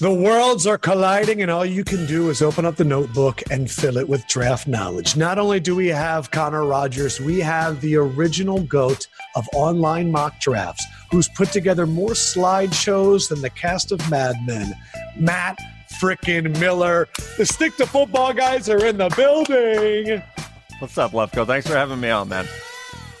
The worlds are colliding, and all you can do is open up the notebook and fill it with draft knowledge. Not only do we have Connor Rogers, we have the original GOAT of online mock drafts, who's put together more slideshows than the cast of Mad Men. Matt frickin' Miller. The stick to football guys are in the building. What's up, Lefkoe? Thanks for having me on, man.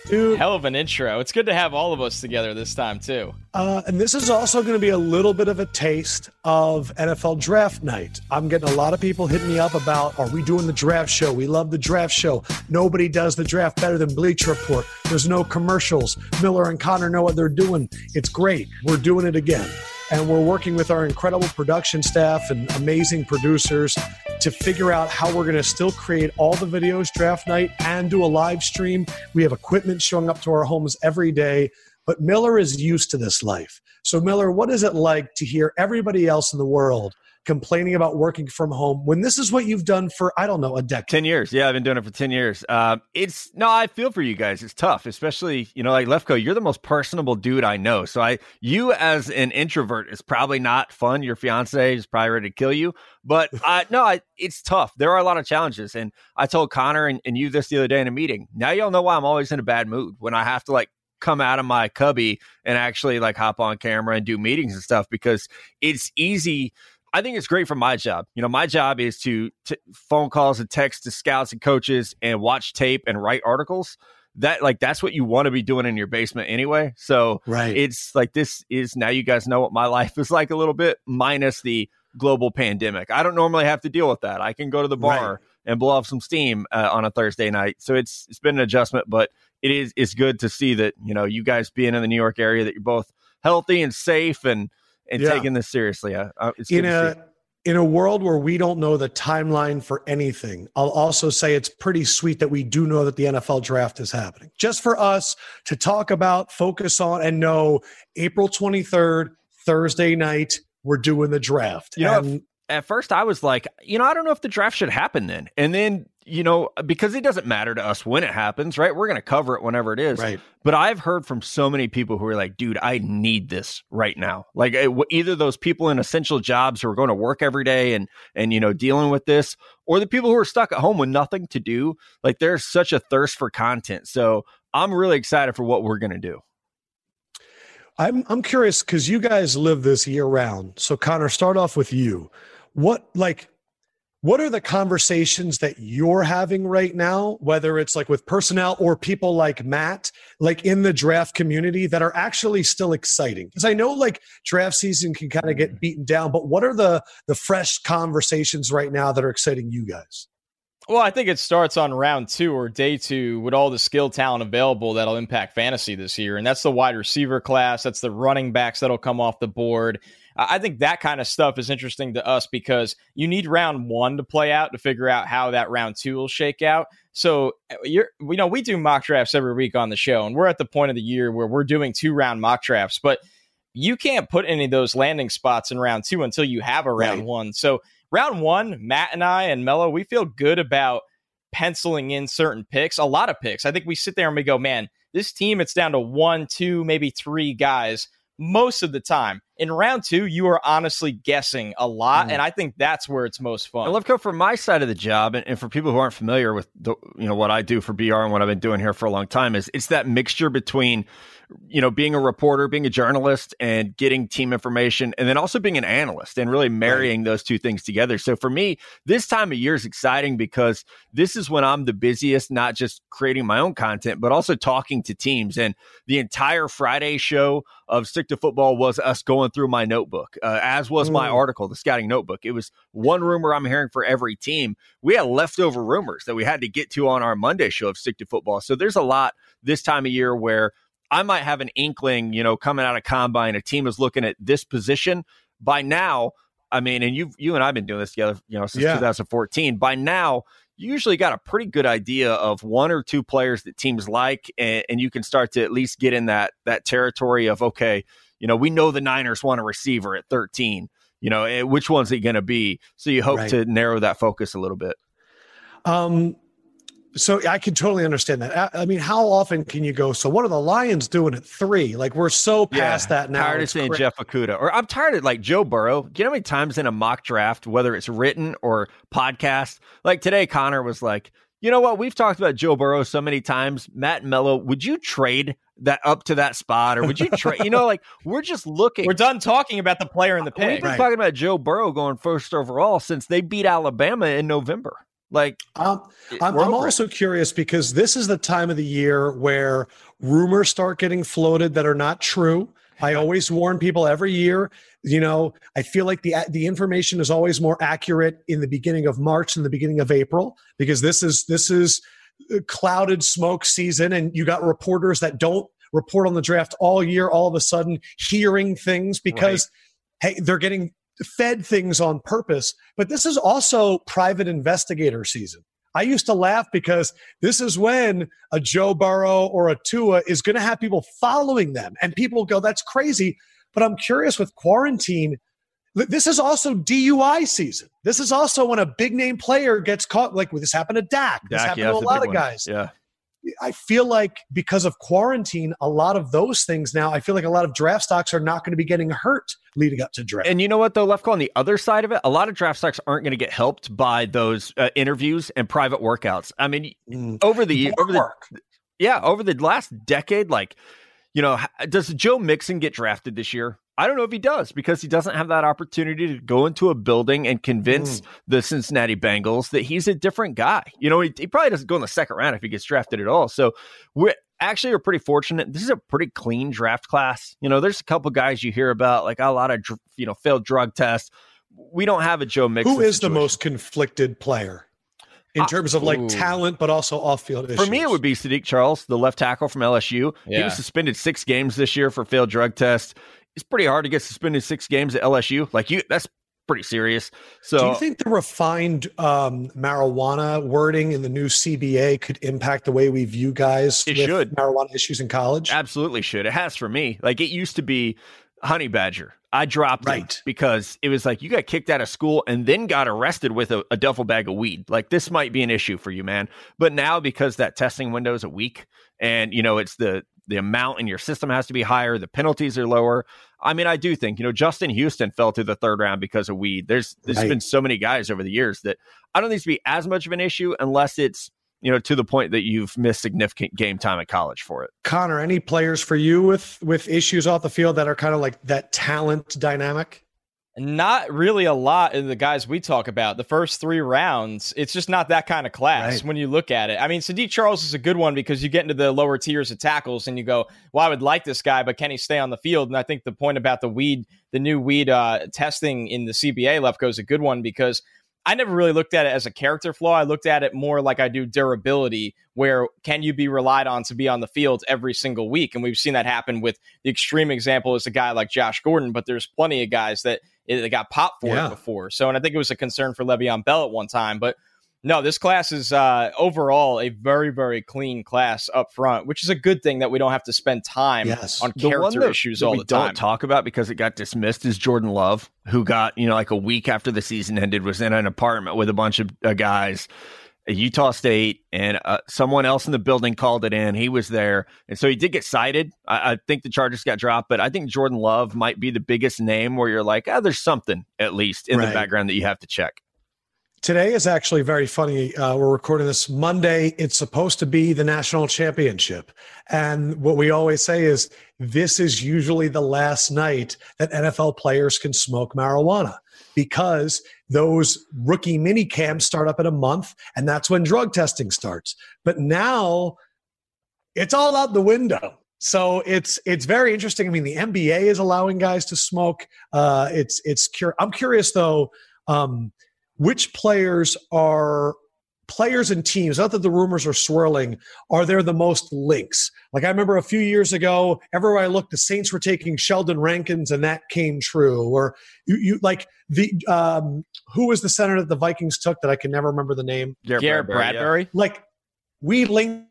Dude. Hell of an intro. It's good to have all of us together this time, too. Uh, and this is also going to be a little bit of a taste of NFL draft night. I'm getting a lot of people hitting me up about, are we doing the draft show? We love the draft show. Nobody does the draft better than Bleacher Report. There's no commercials. Miller and Connor know what they're doing. It's great. We're doing it again. And we're working with our incredible production staff and amazing producers to figure out how we're going to still create all the videos draft night and do a live stream. We have equipment showing up to our homes every day, but Miller is used to this life. So, Miller, what is it like to hear everybody else in the world complaining about working from home when this is what you've done for I don't know a decade. Ten years, yeah, I've been doing it for ten years. Uh, it's no, I feel for you guys. It's tough, especially you know, like Lefkoe. You're the most personable dude I know. So I, you as an introvert is probably not fun. Your fiance is probably ready to kill you. But uh, no, I, it's tough. There are a lot of challenges, and I told Connor and, and you this the other day in a meeting. Now y'all know why I'm always in a bad mood when I have to like come out of my cubby and actually like hop on camera and do meetings and stuff because it's easy I think it's great for my job. You know, my job is to t- phone calls and text to scouts and coaches and watch tape and write articles. That like that's what you want to be doing in your basement anyway. So right. it's like this is now you guys know what my life is like a little bit minus the global pandemic. I don't normally have to deal with that. I can go to the bar right. and blow off some steam uh, on a Thursday night. So it's it's been an adjustment, but it is it's good to see that you know you guys being in the New York area that you're both healthy and safe and and yeah. taking this seriously. Uh, uh in a in a world where we don't know the timeline for anything, I'll also say it's pretty sweet that we do know that the NFL draft is happening. Just for us to talk about, focus on, and know April 23rd, Thursday night, we're doing the draft. You know, and, at first I was like, you know, I don't know if the draft should happen then. And then you know, because it doesn't matter to us when it happens, right? We're going to cover it whenever it is. Right. But I've heard from so many people who are like, dude, I need this right now. Like it, either those people in essential jobs who are going to work every day and, and, you know, dealing with this, or the people who are stuck at home with nothing to do. Like there's such a thirst for content. So I'm really excited for what we're going to do. I'm, I'm curious because you guys live this year round. So, Connor, start off with you. What, like, what are the conversations that you're having right now whether it's like with personnel or people like matt like in the draft community that are actually still exciting because i know like draft season can kind of get mm. beaten down but what are the the fresh conversations right now that are exciting you guys well, I think it starts on round two or day two with all the skill talent available that'll impact fantasy this year. And that's the wide receiver class, that's the running backs that'll come off the board. I think that kind of stuff is interesting to us because you need round one to play out to figure out how that round two will shake out. So uh, you're, you know, we do mock drafts every week on the show, and we're at the point of the year where we're doing two round mock drafts, but you can't put any of those landing spots in round two until you have a round right. one. So round one, Matt and I and Mello, we feel good about penciling in certain picks, a lot of picks. I think we sit there and we go, man, this team, it's down to one, two, maybe three guys most of the time. In round two, you are honestly guessing a lot, mm. and I think that's where it's most fun. I love go from my side of the job, and, and, for people who aren't familiar with the, you know what I do for BR and what I've been doing here for a long time is it's that mixture between you know, being a reporter, being a journalist, and getting team information, and then also being an analyst and really marrying right. those two things together. So for me, this time of year is exciting because this is when I'm the busiest, not just creating my own content, but also talking to teams. And the entire Friday show of Stick to Football was us going through my notebook, uh, as was mm. my article, the scouting notebook. It was one rumor I'm hearing for every team. We had leftover rumors that we had to get to on our Monday show of Stick to Football. So there's a lot this time of year where I might have an inkling, you know, coming out of combine, a team is looking at this position. By now, I mean, and you you and I've been doing this together, you know, since yeah. 2014. By now, you usually got a pretty good idea of one or two players that teams like, and, and you can start to at least get in that that territory of okay, you know, we know the Niners want a receiver at 13. You know, which one's it going to be? So you hope right. to narrow that focus a little bit. Um, So I can totally understand that. I mean, how often can you go? So what are the Lions doing at three? Like we're so past yeah, that now. Tired of saying Jeff Okudah, or I'm tired of like Joe Burrow. Do you know how many times in a mock draft, whether it's written or podcast, like today, Connor was like, you know what? We've talked about Joe Burrow so many times. Matt Mello, would you trade that up to that spot, or would you trade? you know, like we're just looking. We're done talking about the player in the pick. We've been right. talking about Joe Burrow going first overall since they beat Alabama in November. Like, um, I'm, I'm also curious because this is the time of the year where rumors start getting floated that are not true. I always warn people every year. You know, I feel like the the information is always more accurate in the beginning of March and the beginning of April because this is this is clouded smoke season, and you got reporters that don't report on the draft all year. All of a sudden, hearing things because right. hey, they're getting fed things on purpose. But this is also private investigator season. I used to laugh because this is when a Joe Burrow or a Tua is going to have people following them, and people go, "That's crazy." But I'm curious with quarantine. This is also DUI season. This is also when a big name player gets caught. Like this happened to Dak. This happened yeah, to a lot of guys. Yeah. I feel like because of quarantine, a lot of those things now, I feel like a lot of draft stocks are not going to be getting hurt leading up to draft. And you know what, though, Lefkoe, on the other side of it, a lot of draft stocks aren't going to get helped by those uh, interviews and private workouts. I mean, mm. over the over the yeah, over the last decade, like you know, does Joe Mixon get drafted this year? I don't know if he does because he doesn't have that opportunity to go into a building and convince mm. the Cincinnati Bengals that he's a different guy. You know, he, he, probably doesn't go in the second round if he gets drafted at all. So we actually are pretty fortunate. This is a pretty clean draft class. You know, there's a couple guys you hear about, like a lot of, you know, failed drug tests. We don't have a Joe Mixon. Who is situation. the most conflicted player? in uh, terms of like Ooh. talent, but also off field For me, it would be Saahdiq Charles, the left tackle from LSU. Yeah. He was suspended six games this year for failed drug tests it's pretty hard to get suspended six games at LSU. Like you, that's pretty serious. So, do you think the refined um, marijuana wording in the new CBA could impact the way we view guys? It should marijuana issues in college. Absolutely should. It has for me. Like it used to be honey badger. I dropped right. it because it was like you got kicked out of school and then got arrested with a, a duffel bag of weed. Like this might be an issue for you, man. But now because that testing window is a week and you know it's the the amount in your system has to be higher, the penalties are lower. I mean, I do think, you know, Justin Houston fell to the third round because of weed. There's there's right. been so many guys over the years that I don't think to be as much of an issue unless it's you know to the point that you've missed significant game time at college for it. Connor, any players for you with with issues off the field that are kind of like that talent dynamic? Not really a lot in the guys we talk about. The first three rounds, it's just not that kind of class right. when you look at it. I mean, Saahdiq Charles is a good one because you get into the lower tiers of tackles and you go, well, I would like this guy, but can he stay on the field? And I think the point about the weed, the new weed uh, testing in the CBA Lefkoe's a good one because I never really looked at it as a character flaw. I looked at it more like I do durability, where can you be relied on to be on the field every single week? And we've seen that happen with the extreme example is a guy like Josh Gordon, but there's plenty of guys that eh, it, got popped for yeah. it before. So, and I think it was a concern for Le'Veon Bell at one time. But no, this class is uh, overall a very, very clean class up front, which is a good thing that we don't have to spend time yes. on the character that, issues that all we the time. Don't talk about because it got dismissed is Jordan Love, who got you know like a week after the season ended was in an apartment with a bunch of uh, guys at Utah State, and uh, someone else in the building called it in. He was there, and so he did get cited. I, I, think the charges got dropped, but I think Jordan Love might be the biggest name where you're like, ah, there's something at least in right. the background that you have to check. Today is actually very funny. Uh, we're recording this Monday. It's supposed to be the national championship. And what we always say is this is usually the last night that NFL players can smoke marijuana because those rookie mini camps start up in a month and that's when drug testing starts. But now it's all out the window. So it's it's very interesting. I mean, the NBA is allowing guys to smoke. Uh, it's it's cur- I'm curious though, um, which players are players and teams, not that the rumors are swirling, are there the most links? Like I remember a few years ago, everywhere I looked, the Saints were taking Sheldon Rankins, and that came true. Or you, you like the um, who was the center that the Vikings took that I can never remember the name? Garrett, Bradbury. Yeah. Like we linked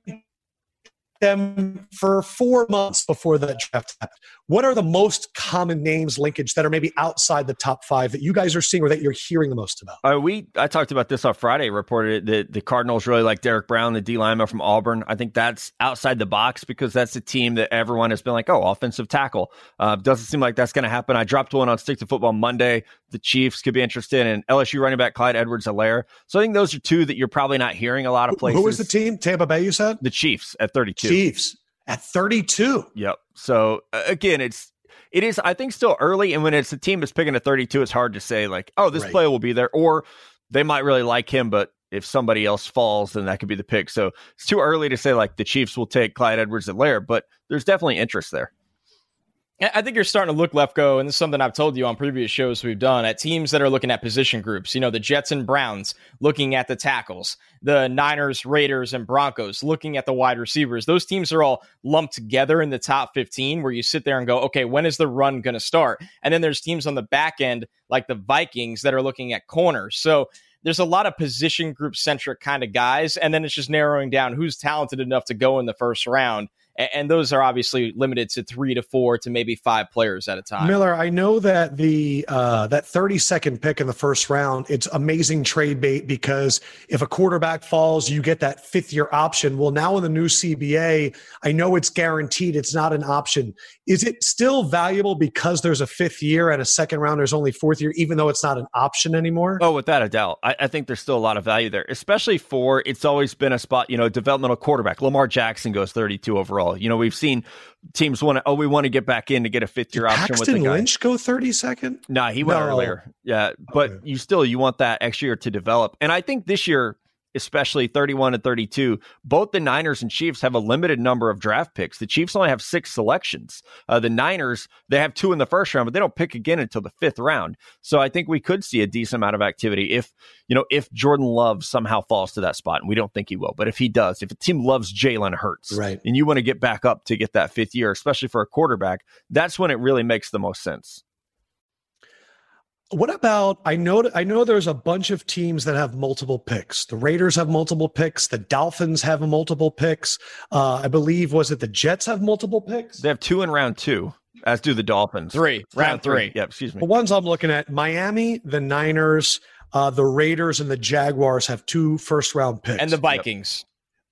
them for four months before that draft happened. What are the most common names linkage that are maybe outside the top five that you guys are seeing or that you're hearing the most about? Uh, we I talked about this on Friday. Reported that the Cardinals really like Derrick Brown, the D lineman from Auburn. I think that's outside the box because that's a team that everyone has been like, oh, offensive tackle. Uh, doesn't seem like that's going to happen. I dropped one on Stick to Football Monday. The Chiefs could be interested in LSU running back Clyde Edwards-Helaire. So I think those are two that you're probably not hearing a lot of places. Who was the team? Tampa Bay, you said? The Chiefs at 32. Chiefs at 32. Yep. So again, it's it is I think still early, and when it's a team that's picking a 32, it's hard to say like, oh, this right. player will be there, or they might really like him, but if somebody else falls, then that could be the pick. So it's too early to say like the Chiefs will take Clyde Edwards-Helaire, but there's definitely interest there. I think you're starting to look Lefkoe, and this is something I've told you on previous shows we've done at teams that are looking at position groups. You know, the Jets and Browns looking at the tackles, the Niners, Raiders, and Broncos looking at the wide receivers. Those teams are all lumped together in the top 15 where you sit there and go, okay, when is the run going to start? And then there's teams on the back end like the Vikings that are looking at corners. So there's a lot of position group centric kind of guys. And then it's just narrowing down who's talented enough to go in the first round and those are obviously limited to three to four to maybe five players at a time. Miller, I know that the uh, that 30 second pick in the first round, it's amazing trade bait because if a quarterback falls, you get that fifth year option. Well, now in the new CBA, I know it's guaranteed; it's not an option. Is it still valuable because there's a fifth year and a second round? There's only fourth year, even though it's not an option anymore. Oh, without a doubt, I, I think there's still a lot of value there, especially for it's always been a spot. You know, developmental quarterback Lamar Jackson goes 32 overall all. You know, we've seen teams want to, oh, we want to get back in to get a fifth year option Paxton with the guy. Lynch go 30 second? No, nah, he went no. earlier. Yeah. But okay. you still, you want that extra year to develop. And I think this year, especially 31 and 32, both the Niners and Chiefs have a limited number of draft picks. The Chiefs only have six selections. Uh, the Niners, they have two in the first round, but they don't pick again until the fifth round. So I think we could see a decent amount of activity if, you know, if Jordan Love somehow falls to that spot, and we don't think he will, but if he does, if a team loves Jalen Hurts, right. and you want to get back up to get that fifth year, especially for a quarterback, that's when it really makes the most sense. What about I know I know there's a bunch of teams that have multiple picks. The Raiders have multiple picks. The Dolphins have multiple picks. Uh, I believe was it the Jets have multiple picks? They have two in round two, as do the Dolphins. Three round, round three. three. Yeah, excuse me. The ones I'm looking at: Miami, the Niners, uh, the Raiders, and the Jaguars have two first round picks, and the Vikings.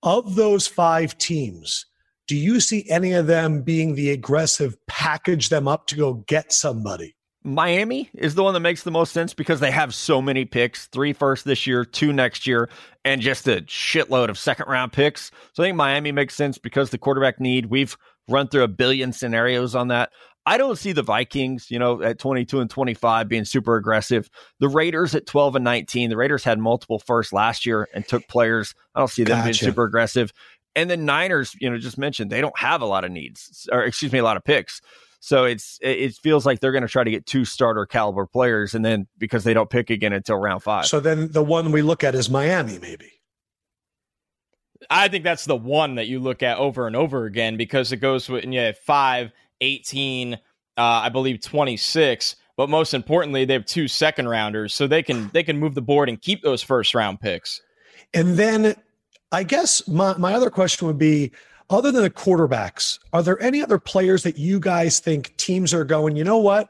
Yep. Of those five teams, do you see any of them being the aggressive package them up to go get somebody? Miami is the one that makes the most sense because they have so many picks three first this year, two next year, and just a shitload of second round picks. So I think Miami makes sense because the quarterback need. We've run through a billion scenarios on that. I don't see the Vikings, you know, at 22 and 25 being super aggressive. The Raiders at 12 and 19. The Raiders had multiple firsts last year and took players. I don't see them gotcha. being super aggressive. And the Niners, you know, just mentioned they don't have a lot of needs, or excuse me, a lot of picks. So it's it feels like they're going to try to get two starter caliber players, and then because they don't pick again until round five. So then the one we look at is Miami, maybe. I think that's the one that you look at over and over again because it goes with yeah, have 5, 18, uh, I believe 26. But most importantly, they have two second rounders, so they can they can move the board and keep those first round picks. And then I guess my, my other question would be other than the quarterbacks, are there any other players that you guys think teams are going, you know what?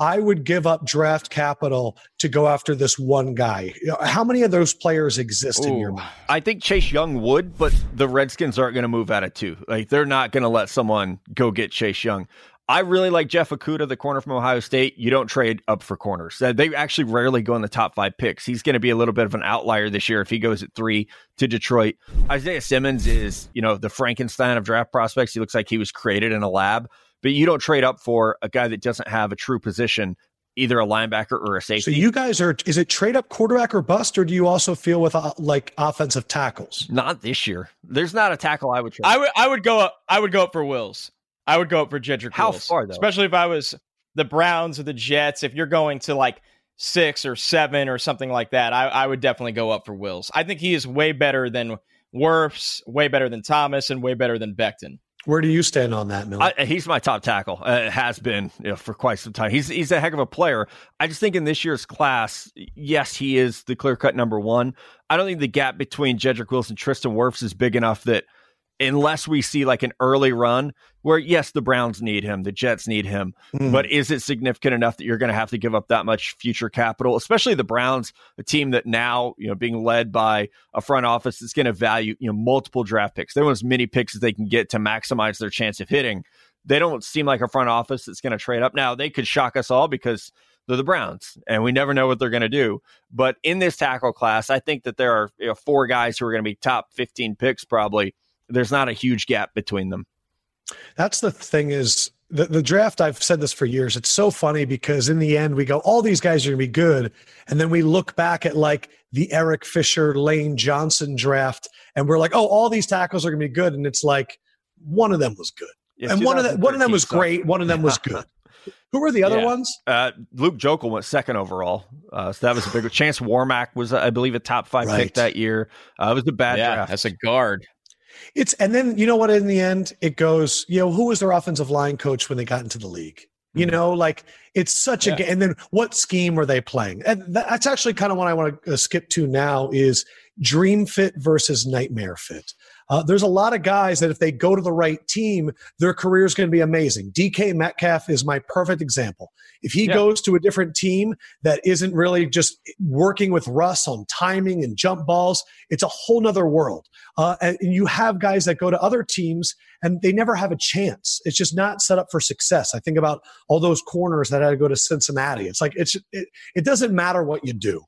I would give up draft capital to go after this one guy. How many of those players exist Ooh, in your mind? I think Chase Young would, but the Redskins aren't going to move out of two. Like they're not going to let someone go get Chase Young. I really like Jeff Okudah, the corner from Ohio State. You don't trade up for corners. They actually rarely go in the top five picks. He's going to be a little bit of an outlier this year if he goes at three to Detroit. Isaiah Simmons is, you know, the Frankenstein of draft prospects. He looks like he was created in a lab, but you don't trade up for a guy that doesn't have a true position, either a linebacker or a safety. So you guys are, is it trade up quarterback or bust, or do you also feel with uh, like offensive tackles? Not this year. There's not a tackle I would trade. I would, I would go up, I would go up for Wills. I would go up for Jedrick How Wills, far though? Especially if I was the Browns or the Jets. If you're going to like six or seven or something like that, I, I would definitely go up for Wills. I think he is way better than Wirfs, way better than Thomas, and way better than Becton. Where do you stand on that, Miller? I, he's my top tackle. Uh, has been you know, for quite some time. He's he's a heck of a player. I just think in this year's class, yes, he is the clear cut number one. I don't think the gap between Jedrick Wilson and Tristan Wirfs is big enough that unless we see like an early run where yes the browns need him the jets need him mm. but is it significant enough that you're going to have to give up that much future capital especially the browns a team that now you know being led by a front office that's going to value you know multiple draft picks. They want as many picks as they can get to maximize their chance of hitting. They don't seem like a front office that's going to trade up. Now they could shock us all because they're the browns and we never know what they're going to do. But in this tackle class i think that there are you know, four guys who are going to be top 15 picks probably. There's not a huge gap between them. That's the thing is the, the draft, I've said this for years. It's so funny because in the end, we go, all these guys are going to be good. And then we look back at like the Eric Fisher, Lane Johnson draft, and we're like, oh, all these tackles are going to be good. And it's like, one of them was good. Yeah, and one of, the, one of them was great. One of them was good. Who were the other yeah. ones? Uh, Luke Joeckel went second overall, uh, so that was a big. Chance Warmack was, I believe, a top five right. pick that year. Uh, it was a bad yeah, draft. As a guard, it's and then you know what? In the end, it goes. You know, who was their offensive line coach when they got into the league? You mm-hmm. know, like it's such yeah. a and then what scheme were they playing? And that's actually kind of what I want to uh, skip to now is dream fit versus nightmare fit. Uh, there's a lot of guys that if they go to the right team, their career is going to be amazing. DK Metcalf is my perfect example. If he yeah. goes to a different team that isn't really just working with Russ on timing and jump balls, it's a whole nother world. Uh, and you have guys that go to other teams and they never have a chance. It's just not set up for success. I think about all those corners that had to go to Cincinnati. It's like it's it, it doesn't matter what you do.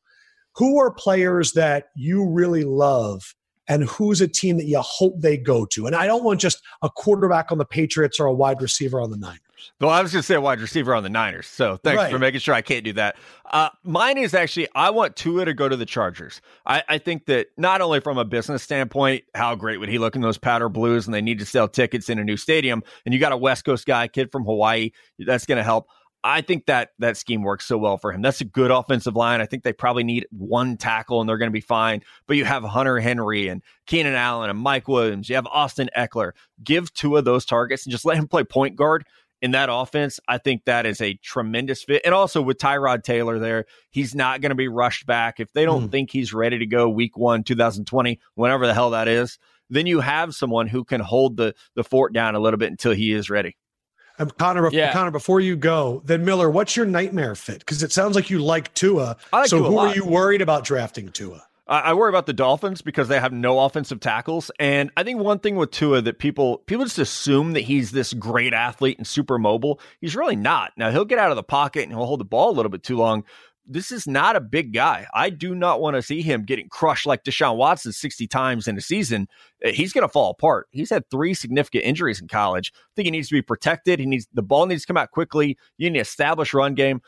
Who are players that you really love and who's a team that you hope they go to. And I don't want just a quarterback on the Patriots or a wide receiver on the Niners. Well, I was going to say a wide receiver on the Niners. So thanks right. for making sure I can't do that. Uh, mine is actually, I want Tua to go to the Chargers. I, I, think that not only from a business standpoint, how great would he look in those powder blues and they need to sell tickets in a new stadium. And you got a West Coast guy, kid from Hawaii, that's going to help. I think that that scheme works so well for him. That's a good offensive line. I think they probably need one tackle and they're going to be fine. But you have Hunter Henry and Keenan Allen and Mike Williams. You have Austin Ekeler. Give two of those targets and just let him play point guard in that offense. I think that is a tremendous fit. And also with Tyrod Taylor there, he's not going to be rushed back. If they don't mm. think he's ready to go week one, 2020, whenever the hell that is, then you have someone who can hold the, the fort down a little bit until he is ready. Um, Connor, yeah. Connor, before you go, then Miller, what's your nightmare fit? Because it sounds like you like Tua. Like so Tua who are you worried about drafting Tua? I worry about the Dolphins because they have no offensive tackles, and I think one thing with Tua that people people just assume that he's this great athlete and super mobile. He's really not. Now he'll get out of the pocket and he'll hold the ball a little bit too long, this is not a big guy. I do not want to see him getting crushed like Deshaun Watson 60 times in a season. Uh, he's going to fall apart. He's had three significant injuries in college. I think he needs to be protected. He needs the ball needs to come out quickly. You need to establish run game.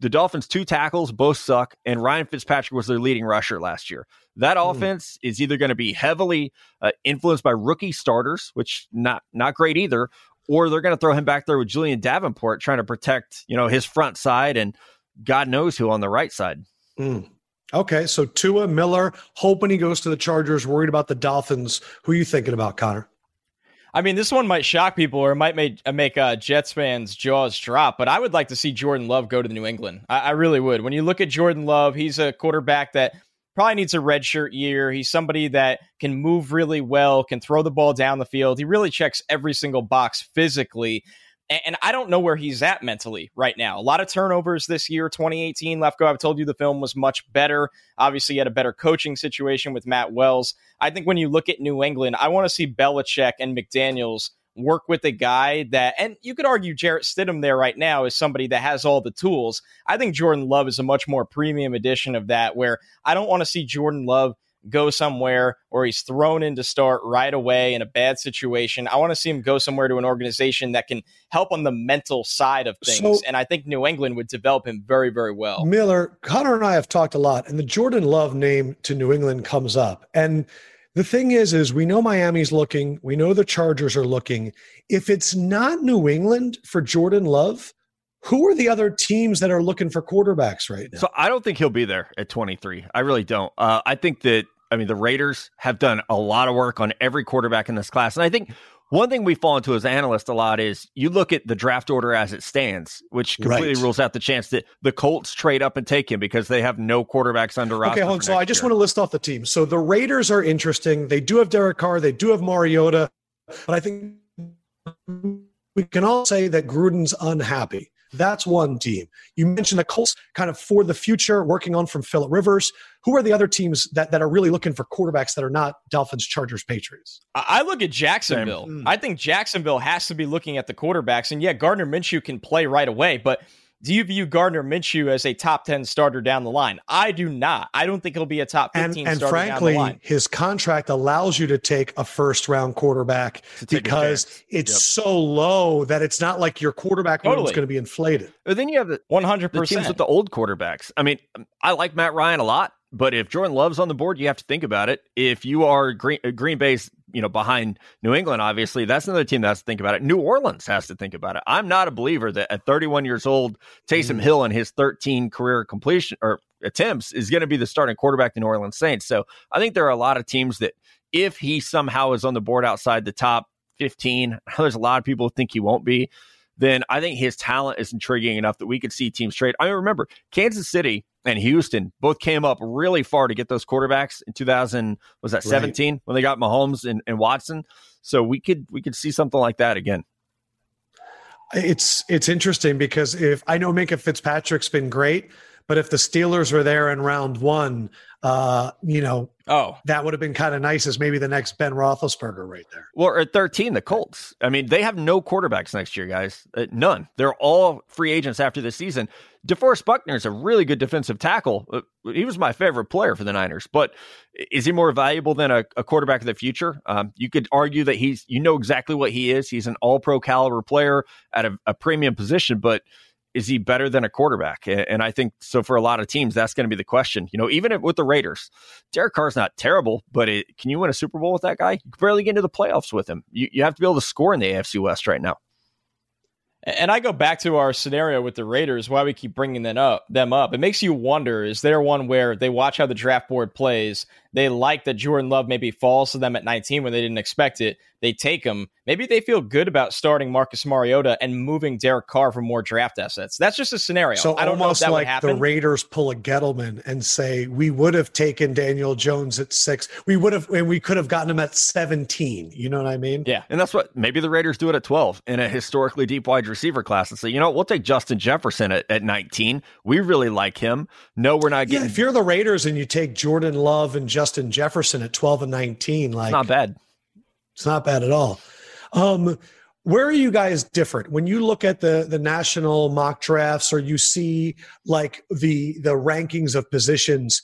The Dolphins' two tackles both suck, and Ryan Fitzpatrick was their leading rusher last year. That mm. offense is either going to be heavily uh, influenced by rookie starters, which not not great either, or they're going to throw him back there with Julian Davenport trying to protect you know his front side and God knows who on the right side. Mm. Okay, so Tua Miller, hoping he goes to the Chargers, worried about the Dolphins. Who are you thinking about, Connor? I mean, this one might shock people or it might make uh, make uh, Jets fans' jaws drop, but I would like to see Jordan Love go to the New England. I, I really would. When you look at Jordan Love, he's a quarterback that probably needs a redshirt year. He's somebody that can move really well, can throw the ball down the field. He really checks every single box physically. And I don't know where he's at mentally right now. A lot of turnovers this year, 2018. Lefkoe, I've told you the film was much better. Obviously, he had a better coaching situation with Matt Wells. I think when you look at New England, I want to see Belichick and McDaniels work with a guy that, and you could argue Jarrett Stidham there right now is somebody that has all the tools. I think Jordan Love is a much more premium edition of that, where I don't want to see Jordan Love go somewhere or he's thrown in to start right away in a bad situation. I want to see him go somewhere to an organization that can help on the mental side of things. So, and I think New England would develop him very, very well. Miller, Connor and I have talked a lot, and the Jordan Love name to New England comes up. And the thing is, is we know Miami's looking, we know the Chargers are looking. If it's not New England for Jordan Love, who are the other teams that are looking for quarterbacks right now? So I don't think he'll be there at 23. I really don't. Uh, I think that I mean, the Raiders have done a lot of work on every quarterback in this class. And I think one thing we fall into as analysts a lot is you look at the draft order as it stands, which completely right. rules out the chance that the Colts trade up and take him because they have no quarterbacks under roster. Okay, hold on. So I just year. want to list off the teams. So the Raiders are interesting. They do have Derek Carr. They do have Mariota. but I think we can all say that Gruden's unhappy. That's one team. You mentioned the Colts kind of for the future, working on from Philip Rivers. Who are the other teams that, that are really looking for quarterbacks that are not Dolphins, Chargers, Patriots? I look at Jacksonville. Mm. I think Jacksonville has to be looking at the quarterbacks. And yeah, Gardner Minshew can play right away, but do you view Gardner Minshew as a top 10 starter down the line? I do not. I don't think he'll be a top 15 and, and frankly, his contract allows you to take a first round quarterback because it's yep. so low that it's not like your quarterback totally. is going to be inflated. But then you have the 100% the teams with the old quarterbacks. I mean, I like Matt Ryan a lot. But if Jordan Love's on the board, you have to think about it. If you are Green, uh, Green Bay's, you know, behind New England, obviously, that's another team that has to think about it. New Orleans has to think about it. I'm not a believer that at 31 years old, Taysom mm. Hill and his 13 career completion or attempts is going to be the starting quarterback the New Orleans Saints. So I think there are a lot of teams that if he somehow is on the board outside the top 15, there's a lot of people who think he won't be. Then I think his talent is intriguing enough that we could see teams trade. I mean, remember Kansas City and Houston both came up really far to get those quarterbacks in 2000 was that 17 right. when they got Mahomes and, and Watson. So we could we could see something like that again. It's it's interesting because if I know Minkah Fitzpatrick's been great, but if the Steelers were there in round one, uh, you know, oh, that would have been kind of nice as maybe the next Ben Roethlisberger right there. Well, at 13, the Colts. I mean, they have no quarterbacks next year, guys. Uh, none. They're all free agents after this season. DeForest Buckner is a really good defensive tackle. Uh, he was my favorite player for the Niners, but is he more valuable than a, a quarterback of the future? Um, you could argue that he's, you know, exactly what he is. He's an all pro caliber player at a, a premium position, but is he better than a quarterback? And I think so for a lot of teams, that's going to be the question. You know, even with the Raiders, Derek Carr's not terrible, but it, can you win a Super Bowl with that guy? You can barely get into the playoffs with him. You, you have to be able to score in the AFC West right now. And I go back to our scenario with the Raiders, why we keep bringing them up. Them up. It makes you wonder: is there one where they watch how the draft board plays? They like that Jordan Love maybe falls to them at 19 when they didn't expect it. They take him. Maybe they feel good about starting Marcus Mariota and moving Derek Carr for more draft assets. That's just a scenario. So I don't almost know if that like the Raiders pull a Gettleman and say we would have taken Daniel Jones at six. We would have, and we could have gotten him at 17. You know what I mean? Yeah, and that's what maybe the Raiders do it at 12 in a historically deep wide receiver class and say, you know, we'll take Justin Jefferson at, at 19. We really like him. No, we're not getting. Yeah, if you're the Raiders and you take Jordan Love and Justin Jefferson at 12 and 19, like it's not bad. It's not bad at all. Um, where are you guys different when you look at the the national mock drafts or you see like the the rankings of positions?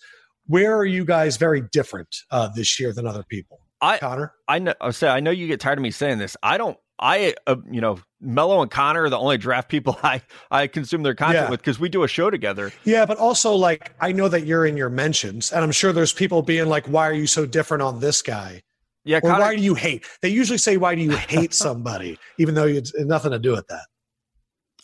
Where are you guys very different uh, this year than other people? I, Connor, I know. I say I know you get tired of me saying this. I don't. I, uh, you know, Mello and Connor are the only draft people I I consume their content yeah. with because we do a show together. Yeah, but also like I know that you're in your mentions, and I'm sure there's people being like, "Why are you so different on this guy?" Yeah, or Connor- why do you hate? They usually say, "Why do you hate somebody?" even though it's nothing to do with that.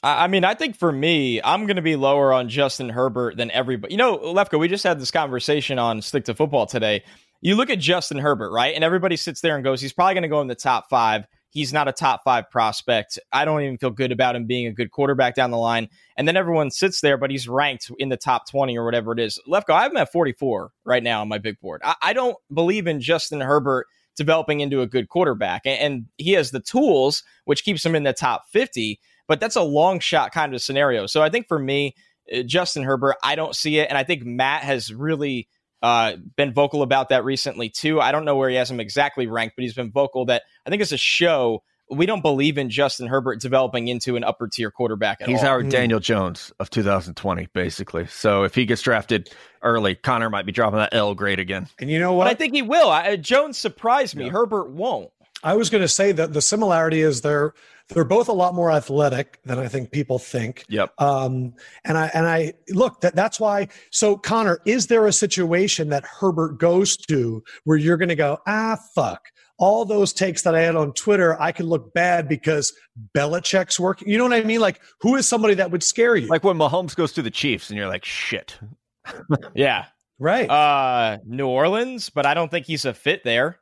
I mean, I think for me, I'm going to be lower on Justin Herbert than everybody. You know, Lefkoe, we just had this conversation on Stick to Football today. You look at Justin Herbert, right? And everybody sits there and goes, he's probably going to go in the top five. He's not a top five prospect. I don't even feel good about him being a good quarterback down the line. And then everyone sits there, but he's ranked in the top 20 or whatever it is. Lefkoe, I have him at 44 right now on my big board. I, I don't believe in Justin Herbert developing into a good quarterback. And, and he has the tools, which keeps him in the top 50, but that's a long shot kind of scenario. So I think for me, uh, Justin Herbert, I don't see it. And I think Matt has really uh, been vocal about that recently too. I don't know where he has him exactly ranked, but he's been vocal that I think it's a show. We don't believe in Justin Herbert developing into an upper tier quarterback He's all. our mm. Daniel Jones of 2020, basically. So if he gets drafted early, Connor might be dropping that L grade again. And you know what? But I think he will. I, Jones surprised me. Yeah. Herbert won't. I was going to say that the similarity is they're they're both a lot more athletic than I think people think. Yep. Um, and I and I look that that's why. So Connor, is there a situation that Herbert goes to where you're going to go ah fuck? All those takes that I had on Twitter, I could look bad because Belichick's working. You know what I mean? Like, who is somebody that would scare you? Like when Mahomes goes to the Chiefs, and you're like, shit. yeah. Right. Uh, New Orleans, but I don't think he's a fit there.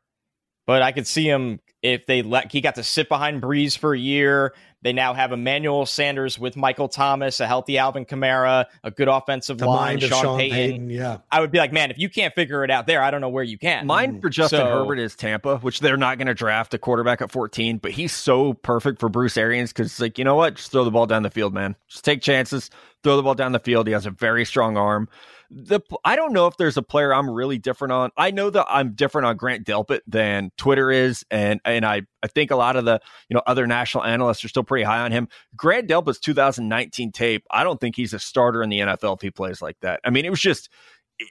But I could see him if they let he got to sit behind Brees for a year. They now have Emmanuel Sanders with Michael Thomas, a healthy Alvin Kamara, a good offensive the line, Sean, Sean Payton. Payton. Yeah, I would be like, man, if you can't figure it out there, I don't know where you can. Mine for Justin so, Herbert is Tampa, which they're not going to draft a quarterback at 14, but he's so perfect for Bruce Arians because, it's like, you know what? Just throw the ball down the field, man. Just take chances, throw the ball down the field. He has a very strong arm the I don't know if there's a player I'm really different on. I know that I'm different on Grant Delpit than Twitter is, and and I I think a lot of the you know other national analysts are still pretty high on him. Grant Delpit's 2019 tape. I don't think he's a starter in the NFL if he plays like that. I mean, it was just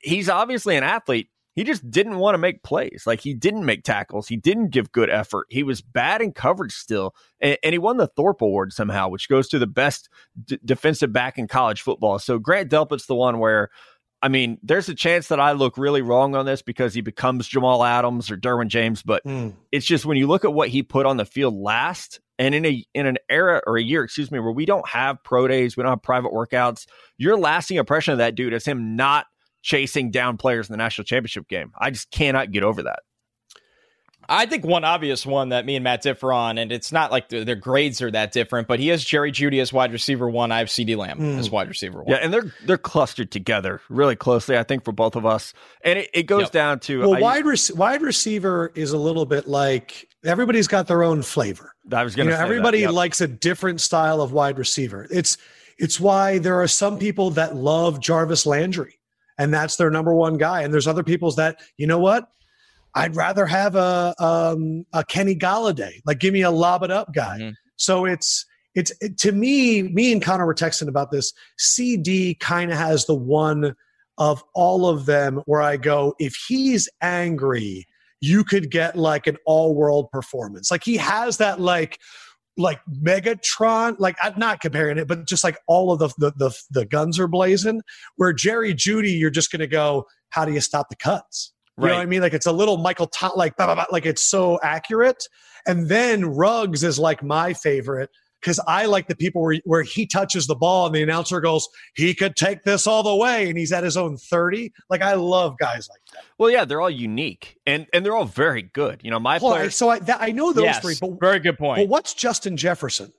he's obviously an athlete. He just didn't want to make plays. Like he didn't make tackles. He didn't give good effort. He was bad in coverage still. And, and he won the Thorpe Award somehow, which goes to the best d- defensive back in college football. So Grant Delpit's the one where I mean, there's a chance that I look really wrong on this because he becomes Jamal Adams or Derwin James, but mm. it's just when you look at what he put on the field last and in a in an era or a year, excuse me, where we don't have pro days, we don't have private workouts, your lasting impression of that dude is him not chasing down players in the national championship game. I just cannot get over that. I think one obvious one that me and Matt differ on, and it's not like their grades are that different, but he has Jerry Jeudy as wide receiver one. I have CeeDee Lamb mm. as wide receiver one. Yeah, and they're they're clustered together really closely, I think, for both of us. And it, it goes yep. down to well, I, wide rec- wide receiver is a little bit like everybody's got their own flavor. I was going to you know, everybody yep. likes a different style of wide receiver. It's it's why there are some people that love Jarvis Landry, and that's their number one guy. And there's other people's that you know what I'd rather have a um, a Kenny Golladay, Like, give me a lob it up guy. Mm-hmm. So it's it's it, to me. Me and Connor were texting about this. CeeDee kind of has the one of all of them where I go, if he's angry, you could get like an all world performance. Like he has that like like Megatron, like I'm not comparing it, but just like all of the the the, the guns are blazing. Where Jerry Jeudy, you're just gonna go, how do you stop the cuts? You right. know what I mean? Like it's a little Michael Tot, like blah, blah, blah, like it's so accurate. And then Ruggs is like my favorite because I like the people where, where he touches the ball and the announcer goes, he could take this all the way, and he's at his own thirty. Like I love guys like that. Well, yeah, they're all unique and and they're all very good. You know, my well, player. So I, that, I know those yes, three. But very good point. But what's Justin Jefferson?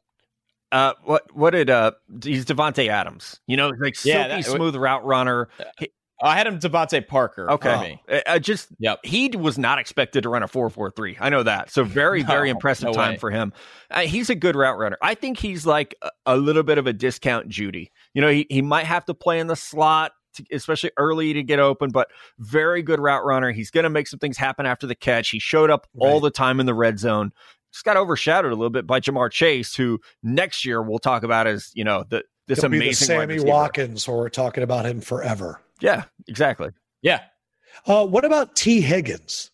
Uh, what what did uh? He's Davante Adams. You know, like silky yeah, that, smooth route runner. He, I had him DeVante Parker. Okay, I uh, just yep. he was not expected to run a four four three. I know that. So very no, very impressive no time way. for him. Uh, he's a good route runner. I think he's like a, a, little bit of a discount Jeudy. You know, he he might have to play in the slot. To, especially early to get open, but very good route runner. He's going to make some things happen after the catch. He showed up right. all the time in the red zone just got overshadowed a little bit by Ja'Marr Chase, who next year we'll talk about as you know the this He'll amazing Sammy Watkins, or we're talking about him forever. Yeah, exactly. Yeah. Uh, what about Tee Higgins?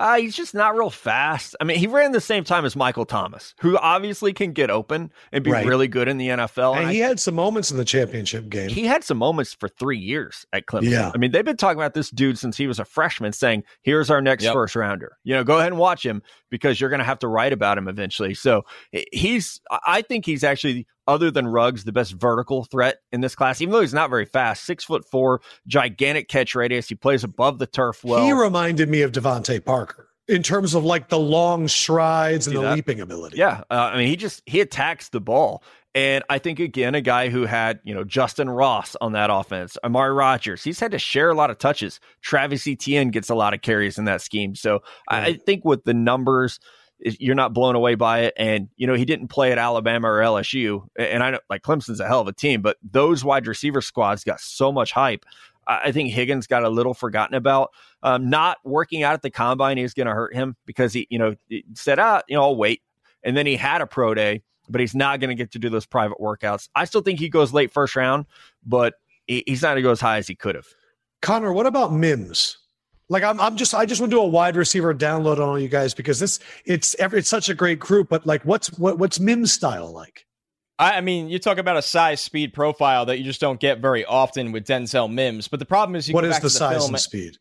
Uh, he's just not real fast. I mean, he ran the same time as Michael Thomas, who obviously can get open and be right. really good in the NFL. And, and he I, had some moments in the championship game. He had some moments for three years at Clemson. Yeah. I mean, they've been talking about this dude since he was a freshman, saying, here's our next yep. first rounder. You know, go ahead and watch him because you're going to have to write about him eventually. So he's, I think he's actually other than Ruggs, the best vertical threat in this class, even though he's not very fast. Six foot four, gigantic catch radius. He plays above the turf well. He reminded me of DeVante Parker in terms of like the long strides and the that? leaping ability. Yeah. Uh, I mean, he just, he attacks the ball. And I think again, a guy who had, you know, Justyn Ross on that offense, Amari Rodgers, he's had to share a lot of touches. Travis Etienne gets a lot of carries in that scheme. So I think with the numbers, you're not blown away by it. And, you know, he didn't play at Alabama or LSU. And I know like Clemson's a hell of a team, but those wide receiver squads got so much hype. I think Higgins got a little forgotten about. Um, not working out at the combine is going to hurt him because he, you know, said, ah, you know, I'll wait. And then he had a pro day, but he's not going to get to do those private workouts. I still think he goes late first round, but he's not going to go as high as he could have. Connor, what about Mims? Like I'm, I'm just, I just want to do a wide receiver download on all you guys because this, it's, it's such a great group. But like, what's what, what's Mims style like? I mean, you talk about a size speed profile that you just don't get very often with Denzel Mims. But the problem is, you what is the, the size film, and speed?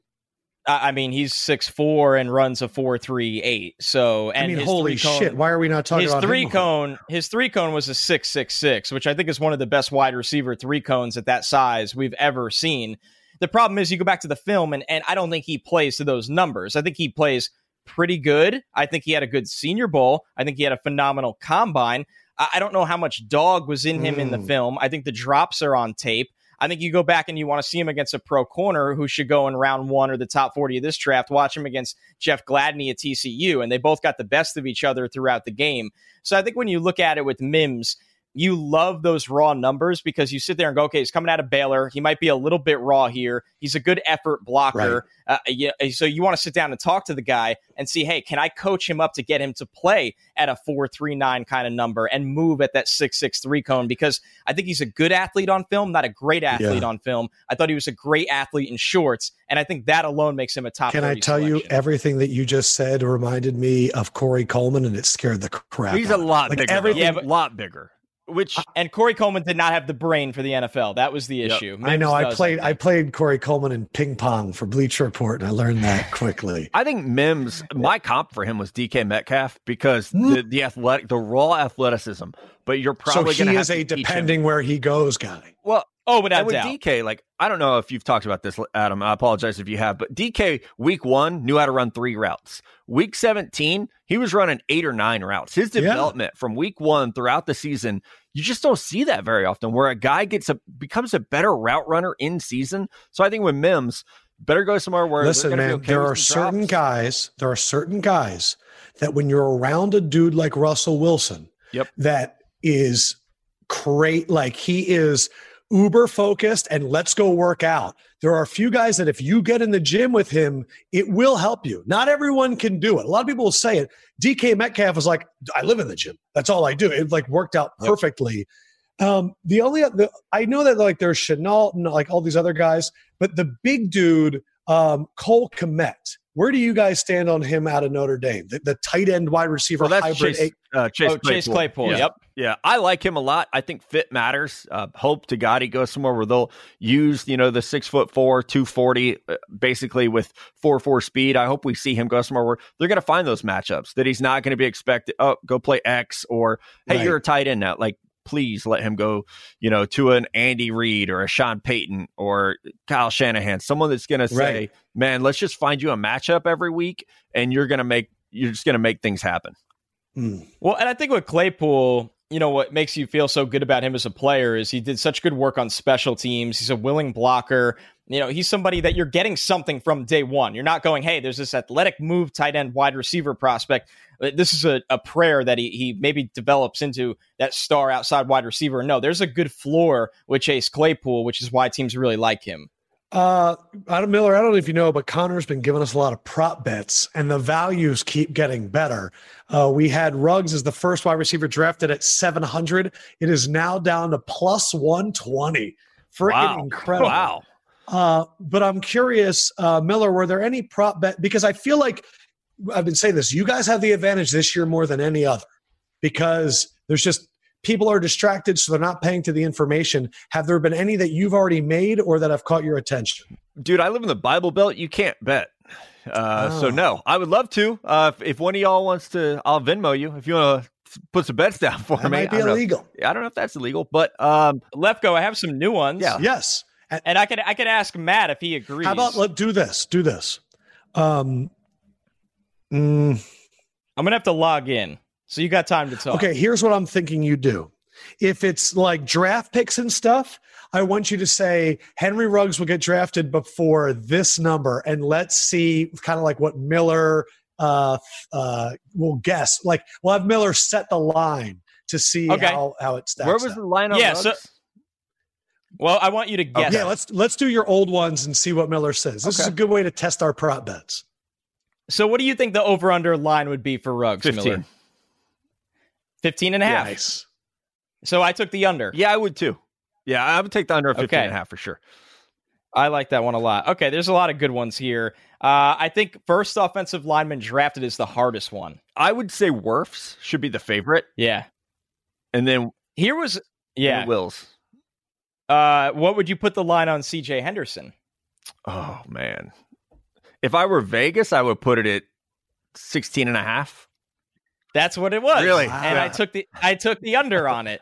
I mean, he's six four and runs a four three eight. So, and I mean, holy cone, shit! Why are we not talking his about three cone? His three cone was a six six six, which I think is one of the best wide receiver three cones at that size we've ever seen. The problem is you go back to the film, and, and I don't think he plays to those numbers. I think he plays pretty good. I think he had a good Senior Bowl. I think he had a phenomenal combine. I, I don't know how much dog was in him mm. in the mm. film. I think the drops are on tape. I think you go back and you want to see him against a pro corner who should go in round one or the top 40 of this draft. Watch him against Jeff Gladney at TCU, and they both got the best of each other throughout the game. So I think when you look at it with Mims, you love those raw numbers because you sit there and go, okay, he's coming out of Baylor. He might be a little bit raw here. He's a good effort blocker. Right. Uh, yeah, so you want to sit down and talk to the guy and see, hey, can I coach him up to get him to play at a four three nine kind of number and move at that six six three cone? Because I think he's a good athlete on film, not a great athlete yeah. on film. I thought he was a great athlete in shorts, and I think that alone makes him a top. Can I tell selection. you everything that you just said reminded me of Corey Coleman, and it scared the crap. He's a lot like bigger. Everything, yeah, but, lot bigger. Which and Corey Coleman did not have the brain for the NFL. That was the issue. Yep. I know. I played. I played Corey Coleman in ping pong for Bleacher Report, and I learned that quickly. I think Mims. My comp for him was DK Metcalf because mm. the, the athletic, the raw athleticism. But you're probably so he is a depending where he goes guy. Well, Oh, without with doubt. DK, like I don't know if you've talked about this, Adam. I apologize if you have, but DK week one knew how to run three routes. Week 17, he was running eight or nine routes. His development yeah. from week one throughout the season, you just don't see that very often where a guy gets a becomes a better route runner in season. So I think with Mims, better go somewhere where listen, man, okay there are certain drops. guys, there are certain guys that when you're around a dude like Russell Wilson, yep, that is great. Like he is uber focused and let's go work out. There are a few guys that if you get in the gym with him, it will help you. Not everyone can do it. A lot of people will say it. DK Metcalf was like, I live in the gym. That's all I do. It like worked out perfectly. Yep. Um, the only the, I know that like there's Shenault and like all these other guys, but the big dude, um, Cole Kmet, where do you guys stand on him out of Notre Dame? The, the tight end wide receiver well, that's hybrid. Chase, uh, Chase, oh, Claypool. Chase Claypool. Yeah. Yep. Yeah, I like him a lot. I think fit matters. Uh, hope to God he goes somewhere where they'll use you know the six foot four, two forty, uh, basically with four four speed. I hope we see him go somewhere where they're going to find those matchups that he's not going to be expected. Oh, go play X or hey, right. you're a tight end now. Like please let him go, you know, to an Andy Reid or a Sean Payton or Kyle Shanahan, someone that's going to say, right. man, let's just find you a matchup every week and you're going to make, you're just going to make things happen. Mm. Well, and I think with Claypool, you know, what makes you feel so good about him as a player is he did such good work on special teams. He's a willing blocker. You know, he's somebody that you're getting something from day one. You're not going, hey, there's this athletic move, tight end, wide receiver prospect. Uh, this is a, a prayer that he, he maybe develops into that star outside wide receiver. No, there's a good floor with Chase Claypool, which is why teams really like him. Uh, Adam Miller, I don't know if you know, but Connor's been giving us a lot of prop bets, and the values keep getting better. Uh, we had Ruggs as the first wide receiver drafted at 700. It is now down to plus 120. Freaking wow. incredible. Wow. Uh, but I'm curious, uh, Miller, were there any prop bet? Because I feel like I've been saying this, you guys have the advantage this year more than any other because there's just people are distracted, so they're not paying to the information. Have there been any that you've already made or that have caught your attention? Dude, I live in the Bible Belt. You can't bet. Uh, oh. So no, I would love to. Uh, if, if, one of y'all wants to, I'll Venmo you. If you want to put some bets down for that me, might be I illegal. Know, I don't know if that's illegal, but um, Lefkoe, I have some new ones. Yeah. Yes. And, and I could I could ask Matt if he agrees. How about let do this? Do this. Um, mm, I'm gonna have to log in. So you got time to talk. Okay, here's what I'm thinking you do. If it's like draft picks and stuff, I want you to say Henry Ruggs will get drafted before this number, and let's see kind of like what Miller uh, uh, will guess. Like we'll have Miller set the line to see okay. how, how it stacks. Where was the line on yeah, Ruggs? So- well, I want you to guess. Okay. Yeah, let's let's do your old ones and see what Miller says. This okay. is a good way to test our prop bets. So, what do you think the over under line would be for Ruggs, 15. Miller? 15 and a half. Nice. So, I took the under. Yeah, I would too. Yeah, I would take the under 15 okay. and a half for sure. I like that one a lot. Okay, there's a lot of good ones here. Uh, I think first offensive lineman drafted is the hardest one. I would say Wirfs should be the favorite. Yeah. And then here was yeah Wills. Uh, what would you put the line on CJ Henderson? Oh man. If I were Vegas, I would put it at 16 and a half. That's what it was. Really? Wow. And I took the I took the under on it.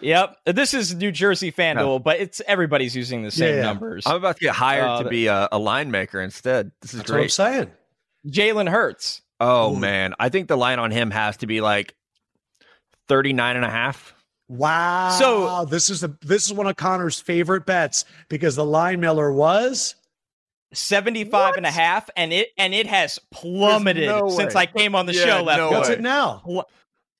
Yep. This is New Jersey FanDuel, no. but it's everybody's using the same yeah, yeah. numbers. I'm about to get hired uh, to be a, a line maker instead. This is That's great. what I'm saying. Jalen Hurts. Oh Ooh. man, I think the line on him has to be like 39 and a half. Wow. So- this is a this is one of Connor's favorite bets because the line Miller was 75 and a half and it and it has plummeted no since. I came on the Yeah, show last no what's it now?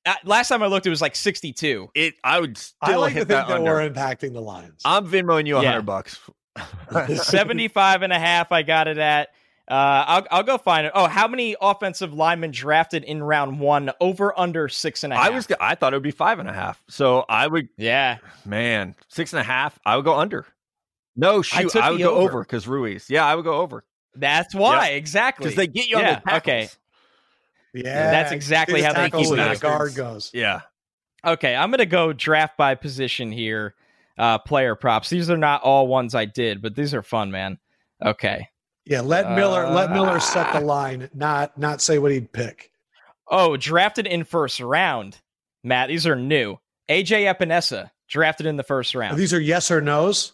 Uh, last time I looked it was like 62. It I would still I like to hit think that that under. we're impacting the Lions. I'm Venmoing you a Yeah. hundred bucks. 75 and a half I got it at. Uh, I'll, I'll go find it. Oh, how many offensive linemen drafted in round one over under six and a half? I was I thought it would be five and a half. So I would yeah. man six and a half. I would go under. No shoot, took I, would go over. over because Ruiz. Yeah, I would go over That's why exactly because they get you on Yeah, the tackles. okay. yeah, That's exactly how they tackles keep and it. the guard goes. Yeah, Okay, I'm gonna go draft by position here. Uh, player props. These are not all ones I did, but these are fun, man. Okay. Yeah, let Miller let Miller Uh, set the line, not not say what he'd pick. Oh, drafted in first round. Matt, these are new. AJ Epenesa drafted in the first round. These are yes or no's.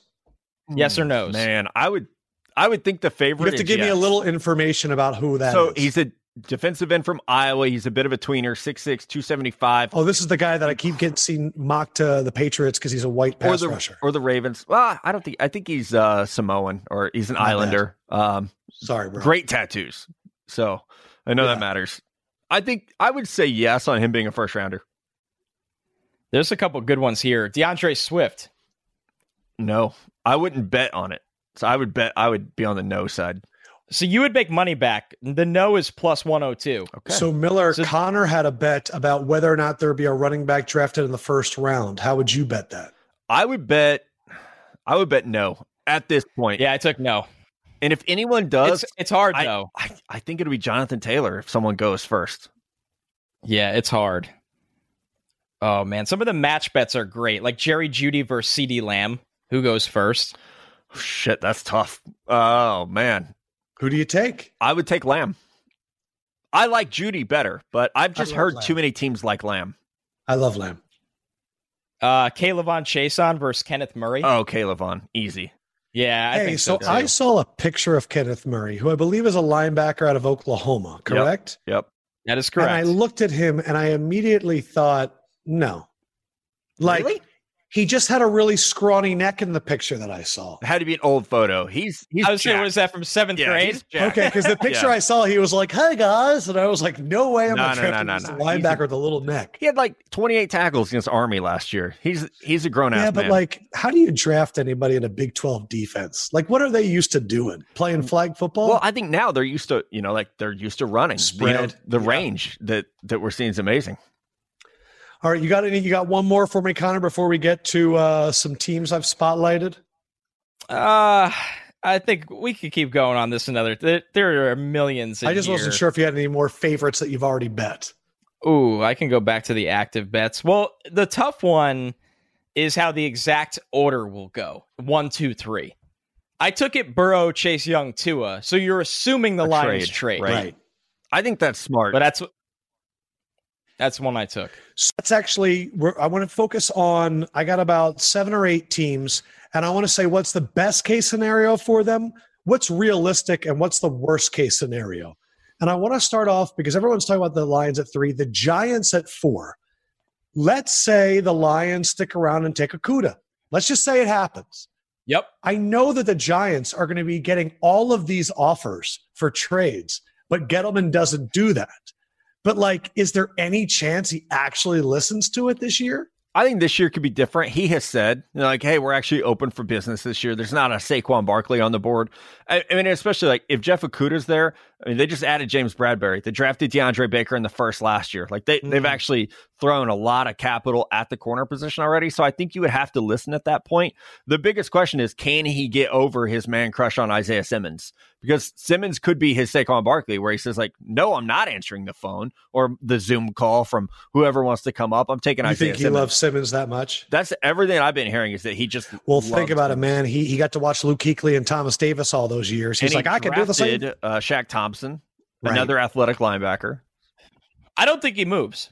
Yes or no? Man, I would I would think the favorite. You have to is give me a little information about who that So he's a defensive end from Iowa. He's a bit of a tweener, 6'6", 275. Oh, this is the guy that I keep getting seen mocked to the Patriots because he's a white or pass the rusher. or the Ravens. Well, I don't think I think he's uh Samoan or he's an Not bad. Islander. Um, Sorry, bro. great tattoos. So I know Yeah. that matters. I think I would say yes on him being a first rounder. There's a couple good ones here. DeAndre Swift. No, I wouldn't bet on it. So I would bet I would be on the no side. So you would make money back. The no is plus 102. Okay. So Miller, So- Connor had a bet about whether or not there'd be a running back drafted in the first round. How would you bet that? I would bet I would bet no at this point. Yeah, I took no. And if anyone does, It's, it's hard, I, though. I I think it'll be Jonathan Taylor if someone goes first. Yeah, it's hard. Oh, man. Some of the match bets are great, like Jerry Jeudy versus CeeDee Lamb. Who goes first? Shit, that's tough. Oh man. Who do you take? I would take Lamb. I like Jeudy better, but I've just heard Lamb. too many teams like Lamb. I love Lamb. Uh, K'Lavon Chaisson versus Kenneth Murray. Oh, K'Lavon easy. yeah, I hey, think so, so. I saw a picture of Kenneth Murray, who I believe is a linebacker out of Oklahoma, correct? Yep. that is correct. And I looked at him and I immediately thought, no. Like Really? He just had a really scrawny neck in the picture that I saw. It had to be an old photo. He's he's I was saying, jacked. was that from seventh yeah, grade? he's. Okay, because the picture Yeah. I saw, he was like, "Hey guys," and I was like, "No way, I'm No, not no, no, no, this no. linebacker He's a- with a little neck." He had like 28 tackles against Army last year. He's he's a grown ass Yeah, but man. like, how do you draft anybody in a Big 12 defense? Like, what are they used to doing? Playing flag football? well, I think now they're used to you know like they're used to running. You know, Spread. the Yeah. range that that we're seeing is amazing. All right, you got any? You got one more for me, Connor, before we get to uh, some teams I've spotlighted. Uh, I think we could keep going on this another. There, there are millions. I just wasn't sure if you had any more favorites that you've already bet. Ooh, I can go back to the active bets. Well, the tough one is how the exact order will go. One, two, three. I took it Burrow, Chase Young, Tua. So you're assuming the A Lions trade, trade, Right. I think that's smart. But that's that's one I took. So that's actually I want to focus on. I got about seven or eight teams, and I want to say what's the best case scenario for them, what's realistic, and what's the worst case scenario. And I want to start off because everyone's talking about the Lions at three, the Giants at four. Let's say the Lions stick around and take Okudah. Let's just say it happens. Yep. I know that the Giants are going to be getting all of these offers for trades, but Gettleman doesn't do that. But like, is there any chance he actually listens to it this year? I think this year could be different. He has said, you know, like, hey, we're actually open for business this year. There's not a Saquon Barkley on the board. I, I mean, especially like if Jeff Okudah's there, I mean, they just added James Bradberry. They drafted DeAndre Baker in the first last year. Like they, they've Mhm. actually thrown a lot of capital at the corner position already. So I think you would have to listen at that point. The biggest question is, can he get over his man crush on Isaiah Simmons? Because Simmons could be his Saquon Barkley, where he says like, no, I'm not answering the phone or the Zoom call from whoever wants to come up. I'm taking You Isaiah think he Simmons. loves Simmons that much? That's everything I've been hearing is that he just Well, think about it, man. He he got to watch Luke Kuechly and Thomas Davis all those years. He's like, he I can do the same. drafted, Uh, Shaq Thompson, Right. another athletic linebacker. I don't think he moves.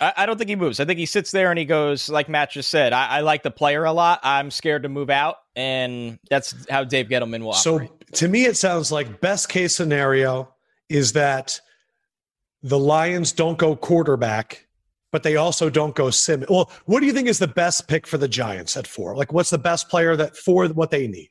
I, I don't think he moves. I think he sits there and he goes, like Matt just said, I, I like the player a lot. I'm scared to move out. And that's how Dave Gettleman will So operate. to me, it sounds like best case scenario is that the Lions don't go quarterback, but they also don't go sim. Well, what do you think is the best pick for the Giants at four? Like, what's the best player that for what they need?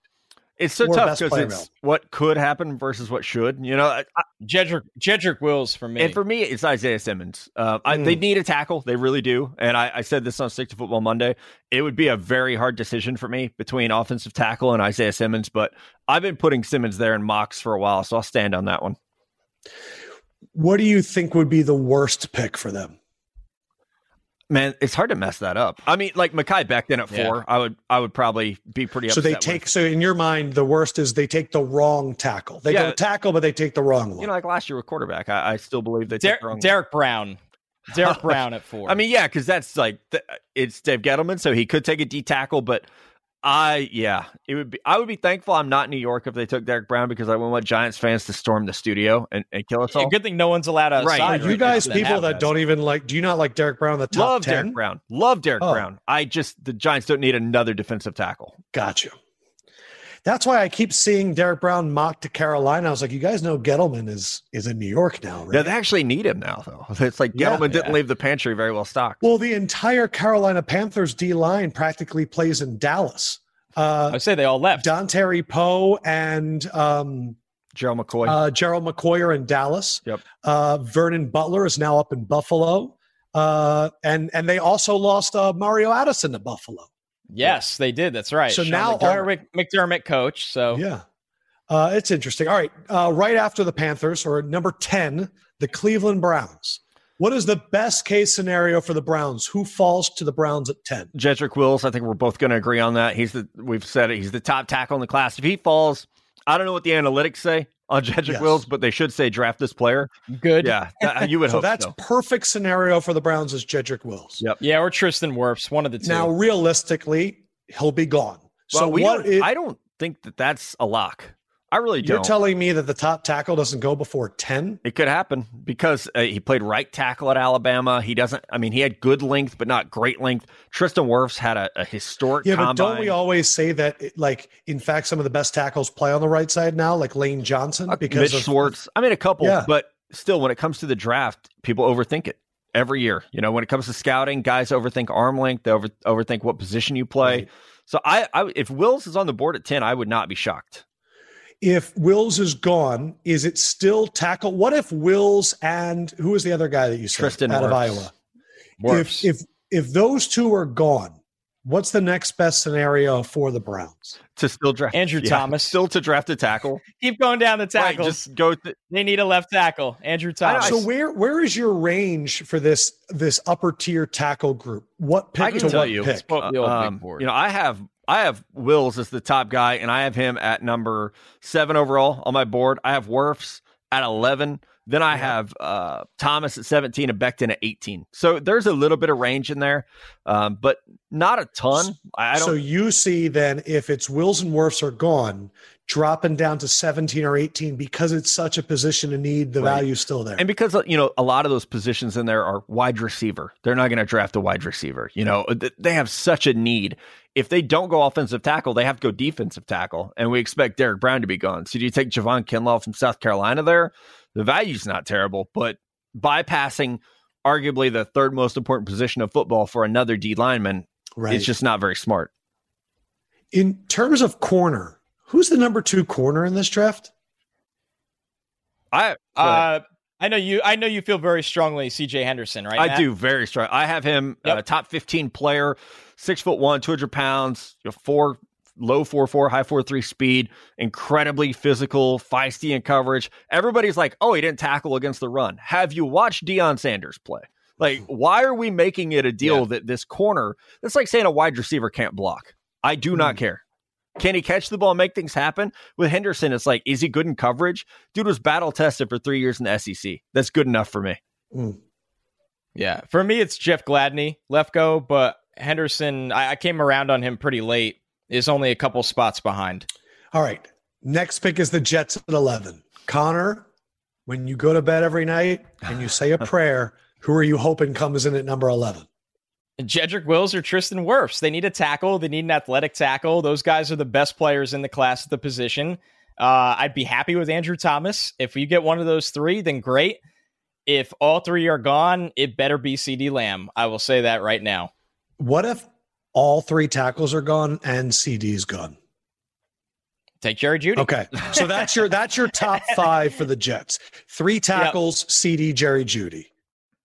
It's so tough because it's what could happen versus what should. You know, I, Jedrick Jedrick Wills for me, and for me, it's Isaiah Simmons. Uh, mm. I, they hmm. need a tackle, they really do. And I, I, said this on Stick to Football Monday. It would be a very hard decision for me between offensive tackle and Isaiah Simmons, but I've been putting Simmons there in mocks for a while, so I'll stand on that one. What do you think would be the worst pick for them? Man, it's hard to mess that up. I mean, like Mekhi Becton at four, yeah. I would I would probably be pretty. So they take with. so in your mind, the worst is they take the wrong tackle. They yeah. go tackle, but they take the wrong one. You know, like last year with quarterback, I, I still believe they Der- the wrong. Derrick Brown, Derrick Brown at four. I mean, yeah, because that's like it's Dave Gettleman, so he could take a D tackle, but I yeah, it would be. I would be thankful I'm not in New York if they took Derrick Brown because I wouldn't want Giants fans to storm the studio and, and kill us all. good thing no one's allowed outside. Right. Are you guys people that don't even like? Do you not like Derrick Brown? The top love 10? Derrick Brown. Love Derrick oh. Brown. I just the Giants don't need another defensive tackle. Got you. That's why I keep seeing Derrick Brown mocked to Carolina. I was like, you guys know Gettleman is is in New York now, right? Yeah, they actually need him now, though. It's like Gettleman yeah, didn't yeah. leave the pantry very well stocked. Well, the entire Carolina Panthers D line practically plays in Dallas. Uh, I say they all left. Dontari Poe and um, Gerald McCoy. Uh, Gerald McCoy are in Dallas. Yep. Uh, Vernon Butler is now up in Buffalo. Uh, and and they also lost uh, Mario Addison to Buffalo. Yes, they did. That's right. So Sean now McDermott, McDermott coach. So yeah, uh, it's interesting. All right, uh, right after the Panthers or number ten, the Cleveland Browns. What is the best case scenario for the Browns? Who falls to the Browns at 10? Jedrick Wills. I think we're both going to agree on that. He's the, we've said it, he's the top tackle in the class. If he falls, I don't know what the analytics say on Jedrick yes. Wills, but they should say draft this player. Good. Yeah. That, uh, you would so hope that's so. perfect scenario for the Browns is Jedrick Wills. Yep. Yeah. Or Tristan Wirfs, one of the two. Now, realistically, he'll be gone. Well, so what? Don't, it, I don't think that that's a lock. I really don't. You're telling me that the top tackle doesn't go before 10? It could happen because uh, he played right tackle at Alabama. He doesn't, I mean, he had good length, but not great length. Tristan Wirfs had a, a historic Yeah, combine. but don't we always say that, like, in fact, some of the best tackles play on the right side now, like Lane Johnson? Uh, because Mitch of, Schwartz. I mean, a couple, yeah. but still, when it comes to the draft, people overthink it every year. You know, when it comes to scouting, guys overthink arm length, they over, overthink what position you play. Right. So I, I, if Wills is on the board at 10, I would not be shocked if Wills is gone, is it still tackle? What if Wills and who was the other guy that you said Tristan out Wirfs. of Iowa? If if if those two are gone, what's the next best scenario for the Browns? To still draft Andrew yeah, Thomas, still to draft a tackle. Keep going down the tackles. Right, just go. Th- they need a left tackle. Andrew Thomas. So where where is your range for this this upper tier tackle group? What pick I can to tell what you, pick? Uh, um, you know, I have I have Wills as the top guy, and I have him at number seven overall on my board. I have Wirfs at 11. Then I have uh, Thomas at 17 and Becton at 18. So there's a little bit of range in there, um, but not a ton. I don't. So you see then if it's Wills and Wirfs are gone, dropping down to 17 or 18 because it's such a position to need the right. value still there. And because you know a lot of those positions in there are wide receiver. They're not going to draft a wide receiver. You know, they have such a need. If they don't go offensive tackle, they have to go defensive tackle, and we expect Derrick Brown to be gone. So do you take Javon Kinlaw from South Carolina there? The value's not terrible, but bypassing arguably the third most important position of football for another D lineman right. is just not very smart. In terms of corner, Who's the number two corner in this draft? I uh, I know you. I know you feel very strongly, C.J. Henderson, right? I Matt? do very strong. I have him uh, yep. uh, top fifteen player, six foot one, two hundred pounds, you know, four low four four, high four three speed, incredibly physical, feisty in coverage. Everybody's like, oh, he didn't tackle against the run. Have you watched Deion Sanders play? Like, why are we making it a deal yeah. that this corner? That's like saying a wide receiver can't block. I do mm. not care. Can he catch the ball and make things happen? With Henderson, it's like, is he good in coverage? Dude was battle tested for three years in the SEC. That's good enough for me. Mm. Yeah. For me, it's Jeff Gladney, left go, but Henderson, I, I came around on him pretty late, is only a couple spots behind. All right. Next pick is the Jets at 11. Connor, when you go to bed every night and you say a prayer, who are you hoping comes in at number 11? Jedrick Wills or Tristan Wirfs. They need a tackle. They need an athletic tackle. Those guys are the best players in the class at the position. Uh, I'd be happy with Andrew Thomas. If you get one of those three, then great. if all three are gone, it better be CeeDee Lamb. I will say that right now. What if all three tackles are gone and CeeDee's gone? Take Jerry Jeudy. Okay, so that's your that's your top five for the Jets. Three tackles, yep. CeeDee, Jerry Jeudy.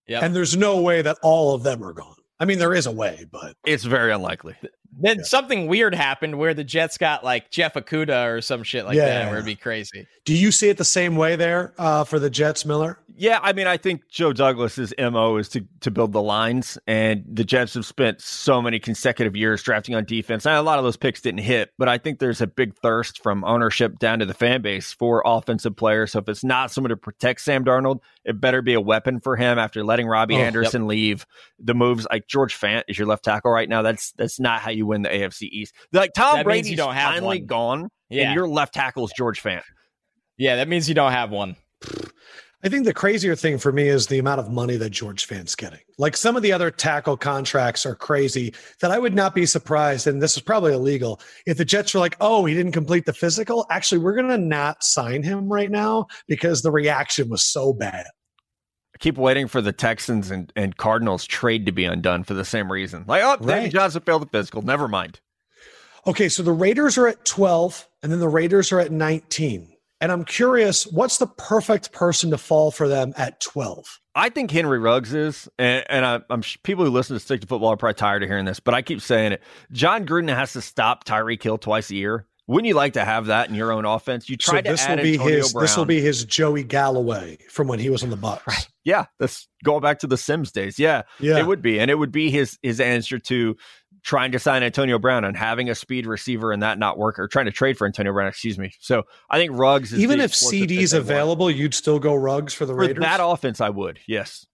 Yeah, and there's no way that all of them are gone. I mean, there is a way, but it's very unlikely. Then yeah. something weird happened where the Jets got like Jeff Okudah or some shit like yeah. that, where it'd be crazy. Do you see it the same way there uh, for the Jets, Miller? Yeah, I mean, I think Joe Douglas's mo is to to build the lines, and the Jets have spent so many consecutive years drafting on defense. And a lot of those picks didn't hit, but I think there's a big thirst from ownership down to the fan base for offensive players. So if it's not someone to protect Sam Darnold, it better be a weapon for him. After letting Robbie oh, Anderson yep. leave, the moves like George Fant is your left tackle right now. That's that's not how you win the AFC East. Like Tom that Brady's finally one. gone, yeah. and your left tackle is George Fant. Yeah, that means you don't have one. I think the crazier thing for me is the amount of money that George Fant's getting. Like some of the other tackle contracts are crazy that I would not be surprised, and this is probably illegal, if the Jets were like, oh, he didn't complete the physical. Actually, we're going to not sign him right now because the reaction was so bad. I keep waiting for the Texans and, and Cardinals trade to be undone for the same reason. Like, oh, right. Johnson failed the physical. Never mind. Okay, so the Raiders are at 12, and then the Raiders are at 19. And I'm curious, what's the perfect person to fall for them at 12? I think Henry Ruggs is, and, and I, am people who listen to Stick to Football are probably tired of hearing this, but I keep saying it. Jon Gruden has to stop Tyreek Hill twice a year. Wouldn't you like to have that in your own offense? You try so this will be Antonio his. Brown. This will be his Joey Galloway from when he was on the Bucs. Right. Yeah, that's going back to the Simms days. Yeah, yeah, it would be, and it would be his his answer to trying to sign Antonio Brown and having a speed receiver and that not work, or trying to trade for Antonio Brown, excuse me. So I think Ruggs even if CeeDee's available, want. you'd still go Ruggs for the for Raiders. That offense, I would. Yes.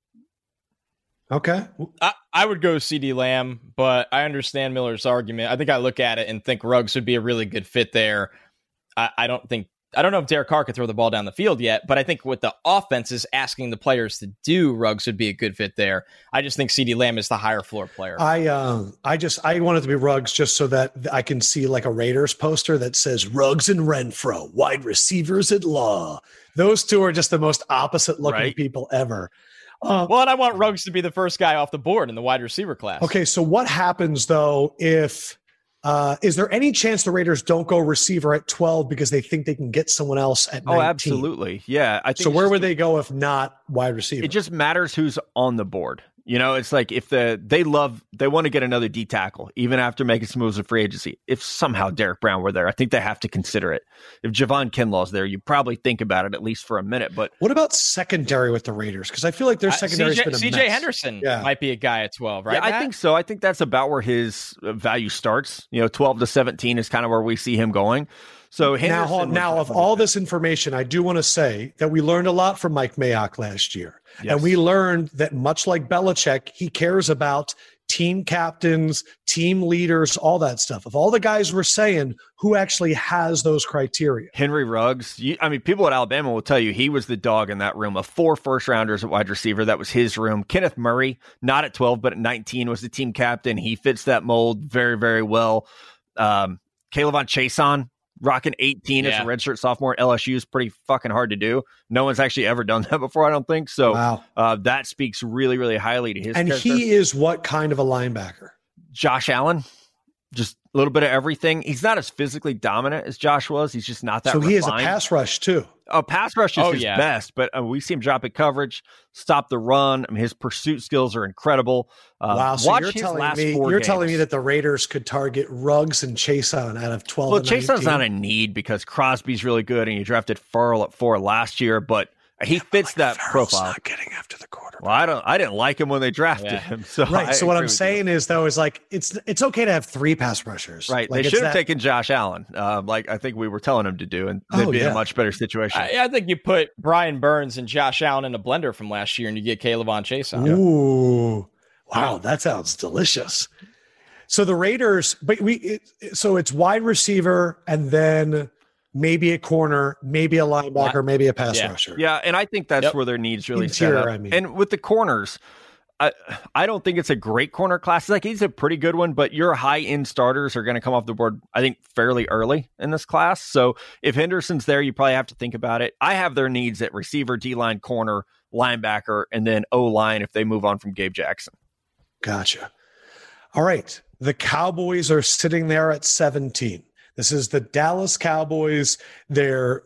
Okay. I, I would go CeeDee Lamb, but I understand Miller's argument. I think I look at it and think Ruggs would be a really good fit there. I, I don't think I don't know if Derek Carr could throw the ball down the field yet, but I think what the offense is asking the players to do, Ruggs would be a good fit there. I just think CeeDee Lamb is the higher floor player. I um I just I want it to be Ruggs just so that I can see like a Raiders poster that says Ruggs and Renfrow, wide receivers at law. Those two are just the most opposite looking right? people ever. Uh, well, and I want Ruggs to be the first guy off the board in the wide receiver class. Okay, so what happens though if uh, is there any chance the Raiders don't go receiver at 12 because they think they can get someone else at 19? Oh, absolutely. Yeah. I think so where would they go if not wide receiver? It just matters who's on the board. You know, it's like if the they love they want to get another D tackle even after making some moves in free agency. If somehow Derrick Brown were there, I think they have to consider it. If Javon Kinlaw's there, you probably think about it at least for a minute. But what about secondary with the Raiders? Because I feel like their secondary uh, CJ, CJ Henderson yeah. might be a guy at twelve, right? Yeah, I think so. I think that's about where his uh, value starts. You know, twelve to seventeen is kind of where we see him going. So Henderson now, now of all this information, I do want to say that we learned a lot from Mike Mayock last year, yes. and we learned that much like Belichick, he cares about team captains, team leaders, all that stuff. Of all the guys we're saying, who actually has those criteria? Henry Ruggs. You, I mean, people at Alabama will tell you he was the dog in that room of four first rounders at wide receiver. That was his room. Kenneth Murray, not at 12, but at 19, was the team captain. He fits that mold very, very well. Um, K'Lavon Chaisson, rocking 18 yeah. as a redshirt sophomore at LSU is pretty fucking hard to do. No one's actually ever done that before, I don't think. So wow. uh, that speaks really, really highly to his. And character. he is what kind of a linebacker? Josh Allen, just a little bit of everything. He's not as physically dominant as Josh was. He's just not that. So refined. he has a pass rush too. A pass rush is oh, his yeah. best, but uh, we see him drop at coverage, stop the run. I mean, his pursuit skills are incredible. Uh, wow! So you're telling me you're games. telling me that the Raiders could target Ruggs and Chaisson out of twelve. Well, Chaisson's not a need because Crosby's really good, and you drafted Ferrell at four last year, but he yeah, fits like that Ferrell's profile. Not getting after the quarterback. Well, I don't. I didn't like him when they drafted yeah. him. So right. I so what I'm saying you. is though is like it's it's okay to have three pass rushers. Right. Like they should have that... taken Josh Allen, uh, like I think we were telling him to do, and they'd oh, be yeah. in a much better situation. I, I, think you put Brian Burns and Josh Allen in a blender from last year, and you get K'Lavon Chaisson. Ooh, wow, that sounds delicious. So the Raiders, but we it, so it's wide receiver and then maybe a corner, maybe a linebacker, maybe a pass yeah. rusher. Yeah, and I think that's yep. where their needs really Interior, set up. I mean. And with the corners, I I don't think it's a great corner class. Like he's a pretty good one, but your high end starters are going to come off the board. I think fairly early in this class. So if Henderson's there, you probably have to think about it. I have their needs at receiver, D line, corner, linebacker, and then O line if they move on from Gabe Jackson. Gotcha. All right. The Cowboys are sitting there at 17. This is the Dallas Cowboys. They're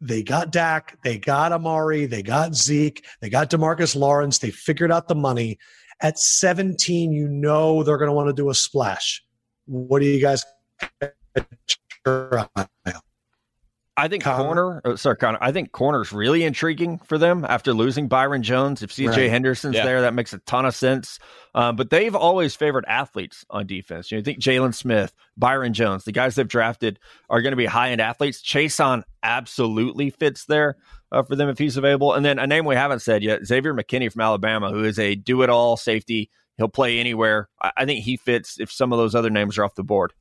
they got Dak, they got Amari, they got Zeke, they got Demarcus Lawrence. They figured out the money. At 17, you know they're going to want to do a splash. What do you guys? I think Connor. corner, oh, sorry, Connor. I think corner's really intriguing for them after losing Byron Jones. If CJ right. Henderson's yeah. there, that makes a ton of sense. Um, but they've always favored athletes on defense. You know, think Jaylon Smith, Byron Jones, the guys they've drafted are going to be high end athletes. Chaisson absolutely fits there uh, for them if he's available. And then a name we haven't said yet, Xavier McKinney from Alabama, who is a do it all safety. He'll play anywhere. I, I think he fits if some of those other names are off the board.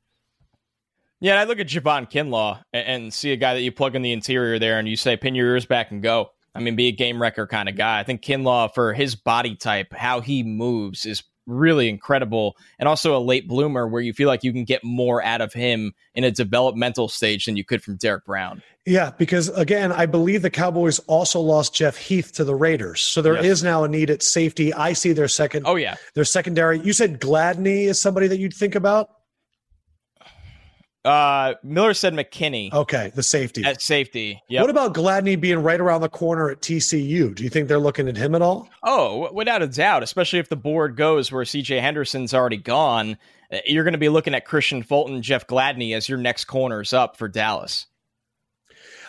Yeah, I look at Javon Kinlaw and, and, see a guy that you plug in the interior there and you say, pin your ears back and go. I mean, be a game wrecker kind of guy. I think Kinlaw, for his body type, how he moves is really incredible. And also a late bloomer where you feel like you can get more out of him in a developmental stage than you could from Derrick Brown. Yeah, because again, I believe the Cowboys also lost Jeff Heath to the Raiders. So there yes. is now a need at safety. I see their second. Oh, yeah. Their secondary. You said Gladney is somebody that you'd think about? Uh, Miller said McKinney. Okay, the safety. At safety. Yep. What about Gladney being right around the corner at TCU? Do you think they're looking at him at all? Oh, without a doubt, especially if the board goes where CJ Henderson's already gone. Uh, you're going to be looking at Kristian Fulton, Jeff Gladney as your next corners up for Dallas.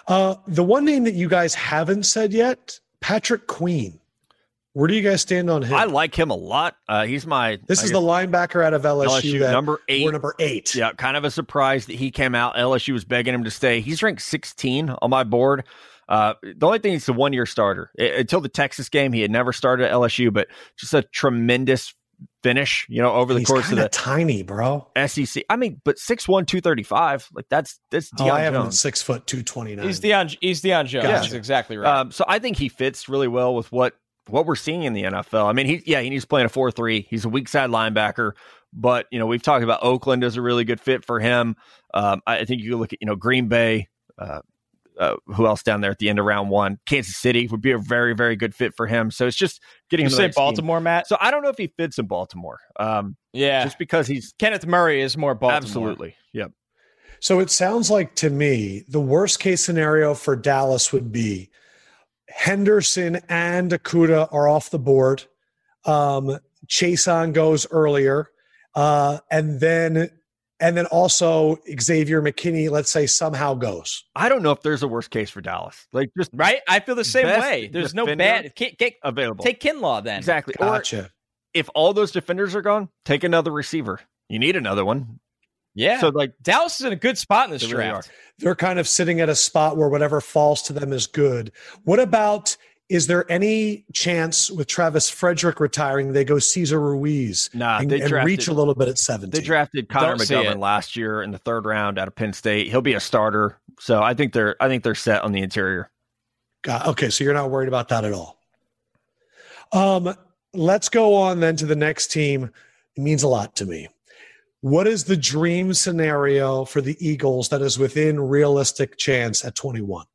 Uh, the one name that you guys haven't said yet, Patrick Queen. Where do you guys stand on him? I like him a lot. Uh, he's my. This I is guess, the linebacker out of LSU. LSU number eight. We're number eight. Yeah, kind of a surprise that he came out. LSU was begging him to stay. He's ranked 16 on my board. Uh, the only thing he's a one year starter. It, until the Texas game, he had never started at LSU, but just a tremendous finish, you know, over the he's course of the tiny, bro. SEC. I mean, but 6'1, 235. Like that's that's Deion oh, I have Jones. six foot two twenty nine. He's Deion he's Deion Jones. Gotcha. That's exactly right. Um, so I think he fits really well with what what we're seeing in the NFL. I mean, he yeah, he's playing a four three. He's a weak side linebacker, but you know we've talked about Oakland as a really good fit for him. Um, I think you look at you know Green Bay. Uh, uh, who else down there at the end of round one? Kansas City would be a very, very good fit for him. So it's just getting. You say Baltimore, team. Matt? So I don't know if he fits in Baltimore. Um, yeah, just because he's Kenneth Murray is more Baltimore. Absolutely. Yep. So it sounds like to me the worst case scenario for Dallas would be Henderson and Okudah are off the board. Um, Chaisson goes earlier, uh, and then and then also Xavier McKinney, let's say somehow goes. I don't know if there's a worst case for Dallas. Like just right, I feel the same way. There's no bad available. Take Kinlaw then. Exactly. Gotcha. Or if all those defenders are gone, take another receiver. You need another one. Yeah. So like Dallas is in a good spot in this draft. Really They're kind of sitting at a spot where whatever falls to them is good. What about is there any chance with Travis Frederick retiring they go Cesar Ruiz nah, and, they drafted, and reach a little bit at 17? They drafted Connor Don't McGovern last year in the third round out of Penn State. He'll be a starter. So I think they're I think they're set on the interior. Got, okay, so you're not worried about that at all. Um, let's go on then to the next team. It means a lot to me. What is the dream scenario for the Eagles that is within realistic chance at 21?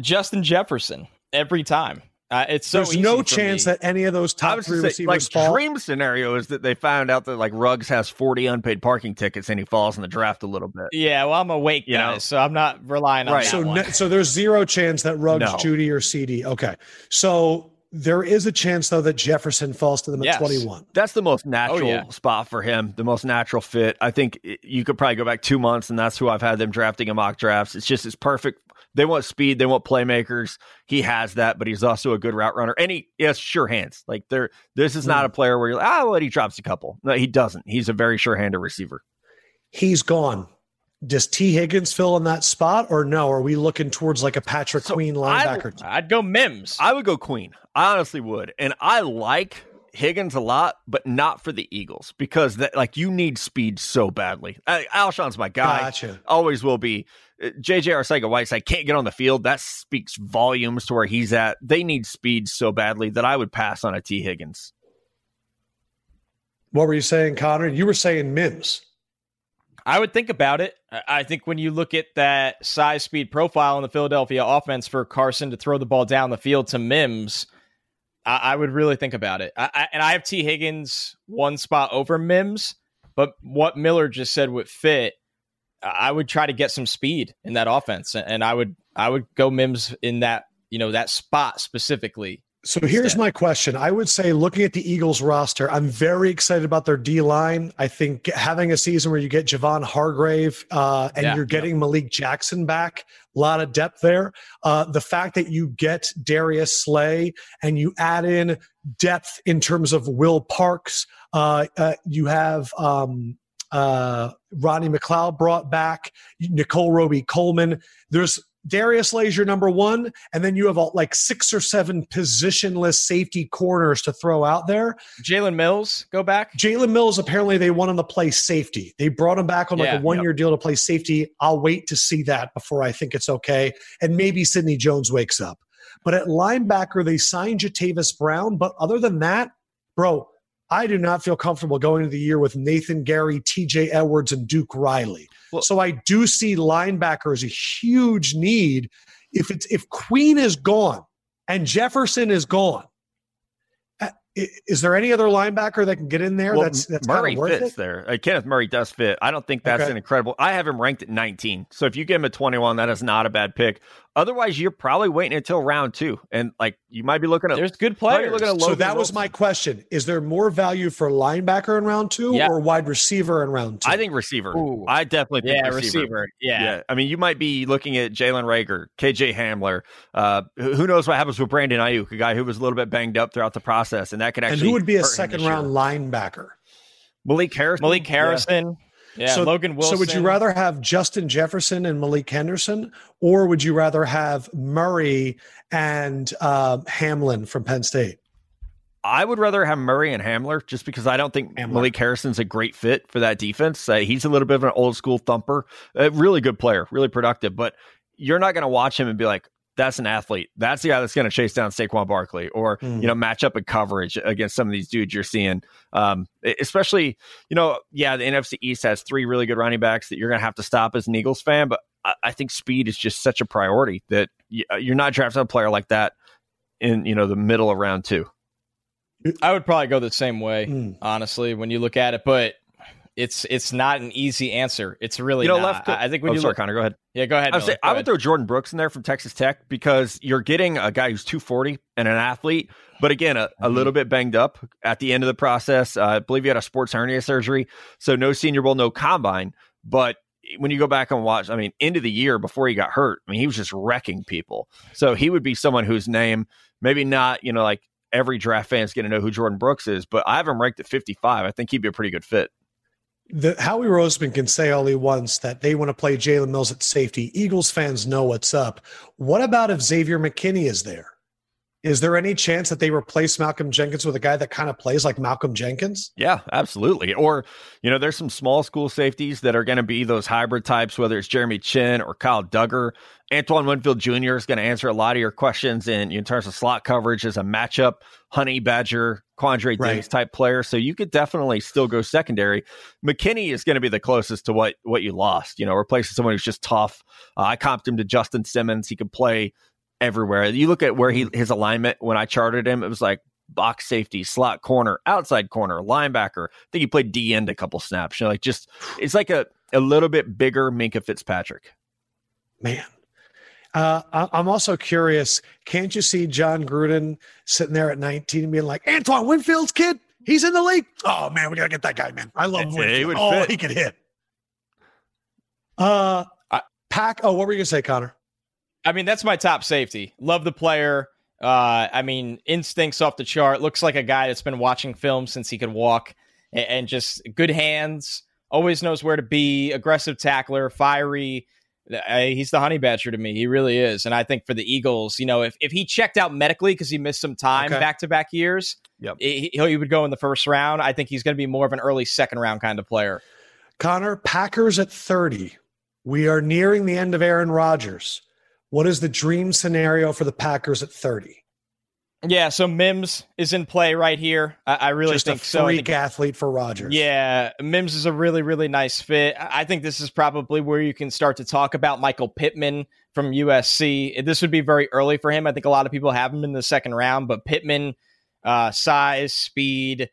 Justin Jefferson every time. Uh, it's so there's no chance me. that any of those top three say, receivers like fall. Dream scenario is that they found out that like Ruggs has 40 unpaid parking tickets and he falls in the draft a little bit. Yeah, well, I'm awake, you guys, know? so I'm not relying on right. that so one. so there's zero chance that Ruggs, no. Jeudy, or CeeDee. Okay, so there is a chance though that Jefferson falls to them yes. at 21. That's the most natural oh, yeah. spot for him, the most natural fit. I think you could probably go back 2 months and that's who I've had them drafting in mock drafts. It's just it's perfect. They want speed, they want playmakers. He has that, but he's also a good route runner. And he, he has sure hands. Like there this is not hmm. a player where you're like, "Oh, well, he drops a couple." No, he doesn't. He's a very sure-handed receiver. He's gone does Tee Higgins fill in that spot or no? Are we looking towards like a Patrick so Queen linebacker? I'd, I'd, go Mims. I would go Queen. I honestly would. And I like Higgins a lot, but not for the Eagles because that like you need speed so badly. I, Alshon's my guy. Gotcha. Always will be. Uh, JJ Arcega Whiteside can't get on the field. That speaks volumes to where he's at. They need speed so badly that I would pass on a Tee Higgins. What were you saying, Connor? You were saying Mims. I would think about it. I think when you look at that size speed profile in the Philadelphia offense for Carson to throw the ball down the field to Mims, I, I would really think about it. I, I, and I have Tee Higgins one spot over Mims, but what Miller just said would fit. I would try to get some speed in that offense, and I would I would go Mims in that you know that spot specifically so here's my question. I would say, looking at the Eagles roster, I'm very excited about their D line. I think having a season where you get Javon Hargrave uh, and yeah, you're getting yeah. Malik Jackson back, a lot of depth there. Uh, the fact that you get Darius Slay and you add in depth in terms of Will Parks, uh, uh you have um, uh, Rodney McLeod brought back, Nickell Robey-Coleman. There's Darius your number one, and then you have like six or seven positionless safety corners to throw out there. Jalen Mills, go back. Jalen Mills, apparently they want him to play safety. They brought him back on like yeah, a one year yep. deal to play safety. I'll wait to see that before I think it's okay. And maybe Sidney Jones wakes up. But at linebacker, they signed Jatavis Brown. But other than that, bro, I do not feel comfortable going into the year with Nathan Gerry, TJ Edwards, and Duke Riley. Well, so I do see linebacker as a huge need. If it's if Queen is gone and Jefferson is gone, is there any other linebacker that can get in there? Well, that's that's Murray fits it? there. Uh, Kenneth Murray does fit. I don't think that's okay. an incredible. I have him ranked at 19. So if you give him a 21, that is not a bad pick. Otherwise, you're probably waiting until round two, and like you might be looking at. There's good players. Looking at so that was my question: Is there more value for linebacker in round two yeah. or wide receiver in round two? I think receiver. Ooh. I definitely think yeah, receiver. receiver. Yeah. yeah. I mean, you might be looking at Jalen Reagor, KJ Hamler. Uh, who knows what happens with Brandon Aiyuk, a guy who was a little bit banged up throughout the process, and that could actually. And who would be a second round year. linebacker? Malik Harrison. Malik Harrison. Yeah, so, Logan Wilson. So would you rather have Justin Jefferson and Malik Henderson, or would you rather have Murray and uh, Hamlin from Penn State? I would rather have Murray and Hamler just because I don't think Hamler. Malik Harrison's a great fit for that defense. Uh, he's a little bit of an old school thumper, a really good player, really productive, but you're not going to watch him and be like, that's an athlete. That's the guy that's going to chase down Saquon Barkley or, mm. you know, match up in coverage against some of these dudes you're seeing. Um, especially, you know, yeah, the NFC East has three really good running backs that you're going to have to stop as an Eagles fan, but I, I, think speed is just such a priority that uh, you're not drafting a player like that in, you know, the middle of round two. I would probably go the same way, mm. honestly, when you look at it. But it's it's not an easy answer. It's really you know not. left. I think when oh, you sorry, look, Connor, go ahead. Yeah, go ahead. I would, say, I would throw Jordyn Brooks in there from Texas Tech because you're getting a guy who's 240 and an athlete, but again, a, a mm-hmm. little bit banged up at the end of the process. Uh, I believe he had a sports hernia surgery, so no Senior Bowl, no combine. But when you go back and watch, I mean, into the year before he got hurt, I mean, he was just wrecking people. So he would be someone whose name maybe not, you know, like every draft fan's going to know who Jordyn Brooks is, but I have him ranked at 55. I think he'd be a pretty good fit the Howie Roseman can say all he wants that they want to play Jalen Mills at safety. Eagles fans know what's up. What about if Xavier McKinney is there? Is there any chance that they replace Malcolm Jenkins with a guy that kind of plays like Malcolm Jenkins? Yeah, absolutely. Or, you know, there's some small school safeties that are going to be those hybrid types, whether it's Jeremy Chinn or Kyle Dugger. Antoine Winfield Jr. is going to answer a lot of your questions in, in terms of slot coverage as a matchup, honey badger, Quandre right. Diggs type player. So you could definitely still go secondary. McKinney is going to be the closest to what what you lost. You know, replacing someone who's just tough. Uh, I comped him to Justin Simmons. He could play everywhere. You look at where he mm-hmm. his alignment when I charted him, it was like box safety, slot corner, outside corner, linebacker. I think he played D end a couple snaps. You know, like just it's like a a little bit bigger Minkah Fitzpatrick. Man. Uh, I'm also curious. Can't you see Jon Gruden sitting there at 19 and being like, Antoine Winfield's kid? He's in the league. Oh man, we gotta get that guy, man. I love Winfield. He oh, fit. he could hit. Uh, pack. Oh, what were you gonna say, Connor? I mean, that's my top safety. Love the player. Uh, I mean, instincts off the chart. Looks like a guy that's been watching film since he could walk, and, and just good hands. Always knows where to be. Aggressive tackler, fiery. Uh, he's the honey badger to me. He really is. And I think for the Eagles, you know, if, if he checked out medically because he missed some time back to back years, yep. he, he would go in the first round. I think he's going to be more of an early second round kind of player. Connor, Packers at 30. We are nearing the end of Aaron Rodgers. What is the dream scenario for the Packers at 30? Yeah, so Mims is in play right here. I, I really Just think a so. Freak athlete for Rodgers. Yeah, Mims is a really, really nice fit. I think this is probably where you can start to talk about Michael Pittman from USC. This would be very early for him. I think a lot of people have him in the second round, but Pittman Uh, size, speed,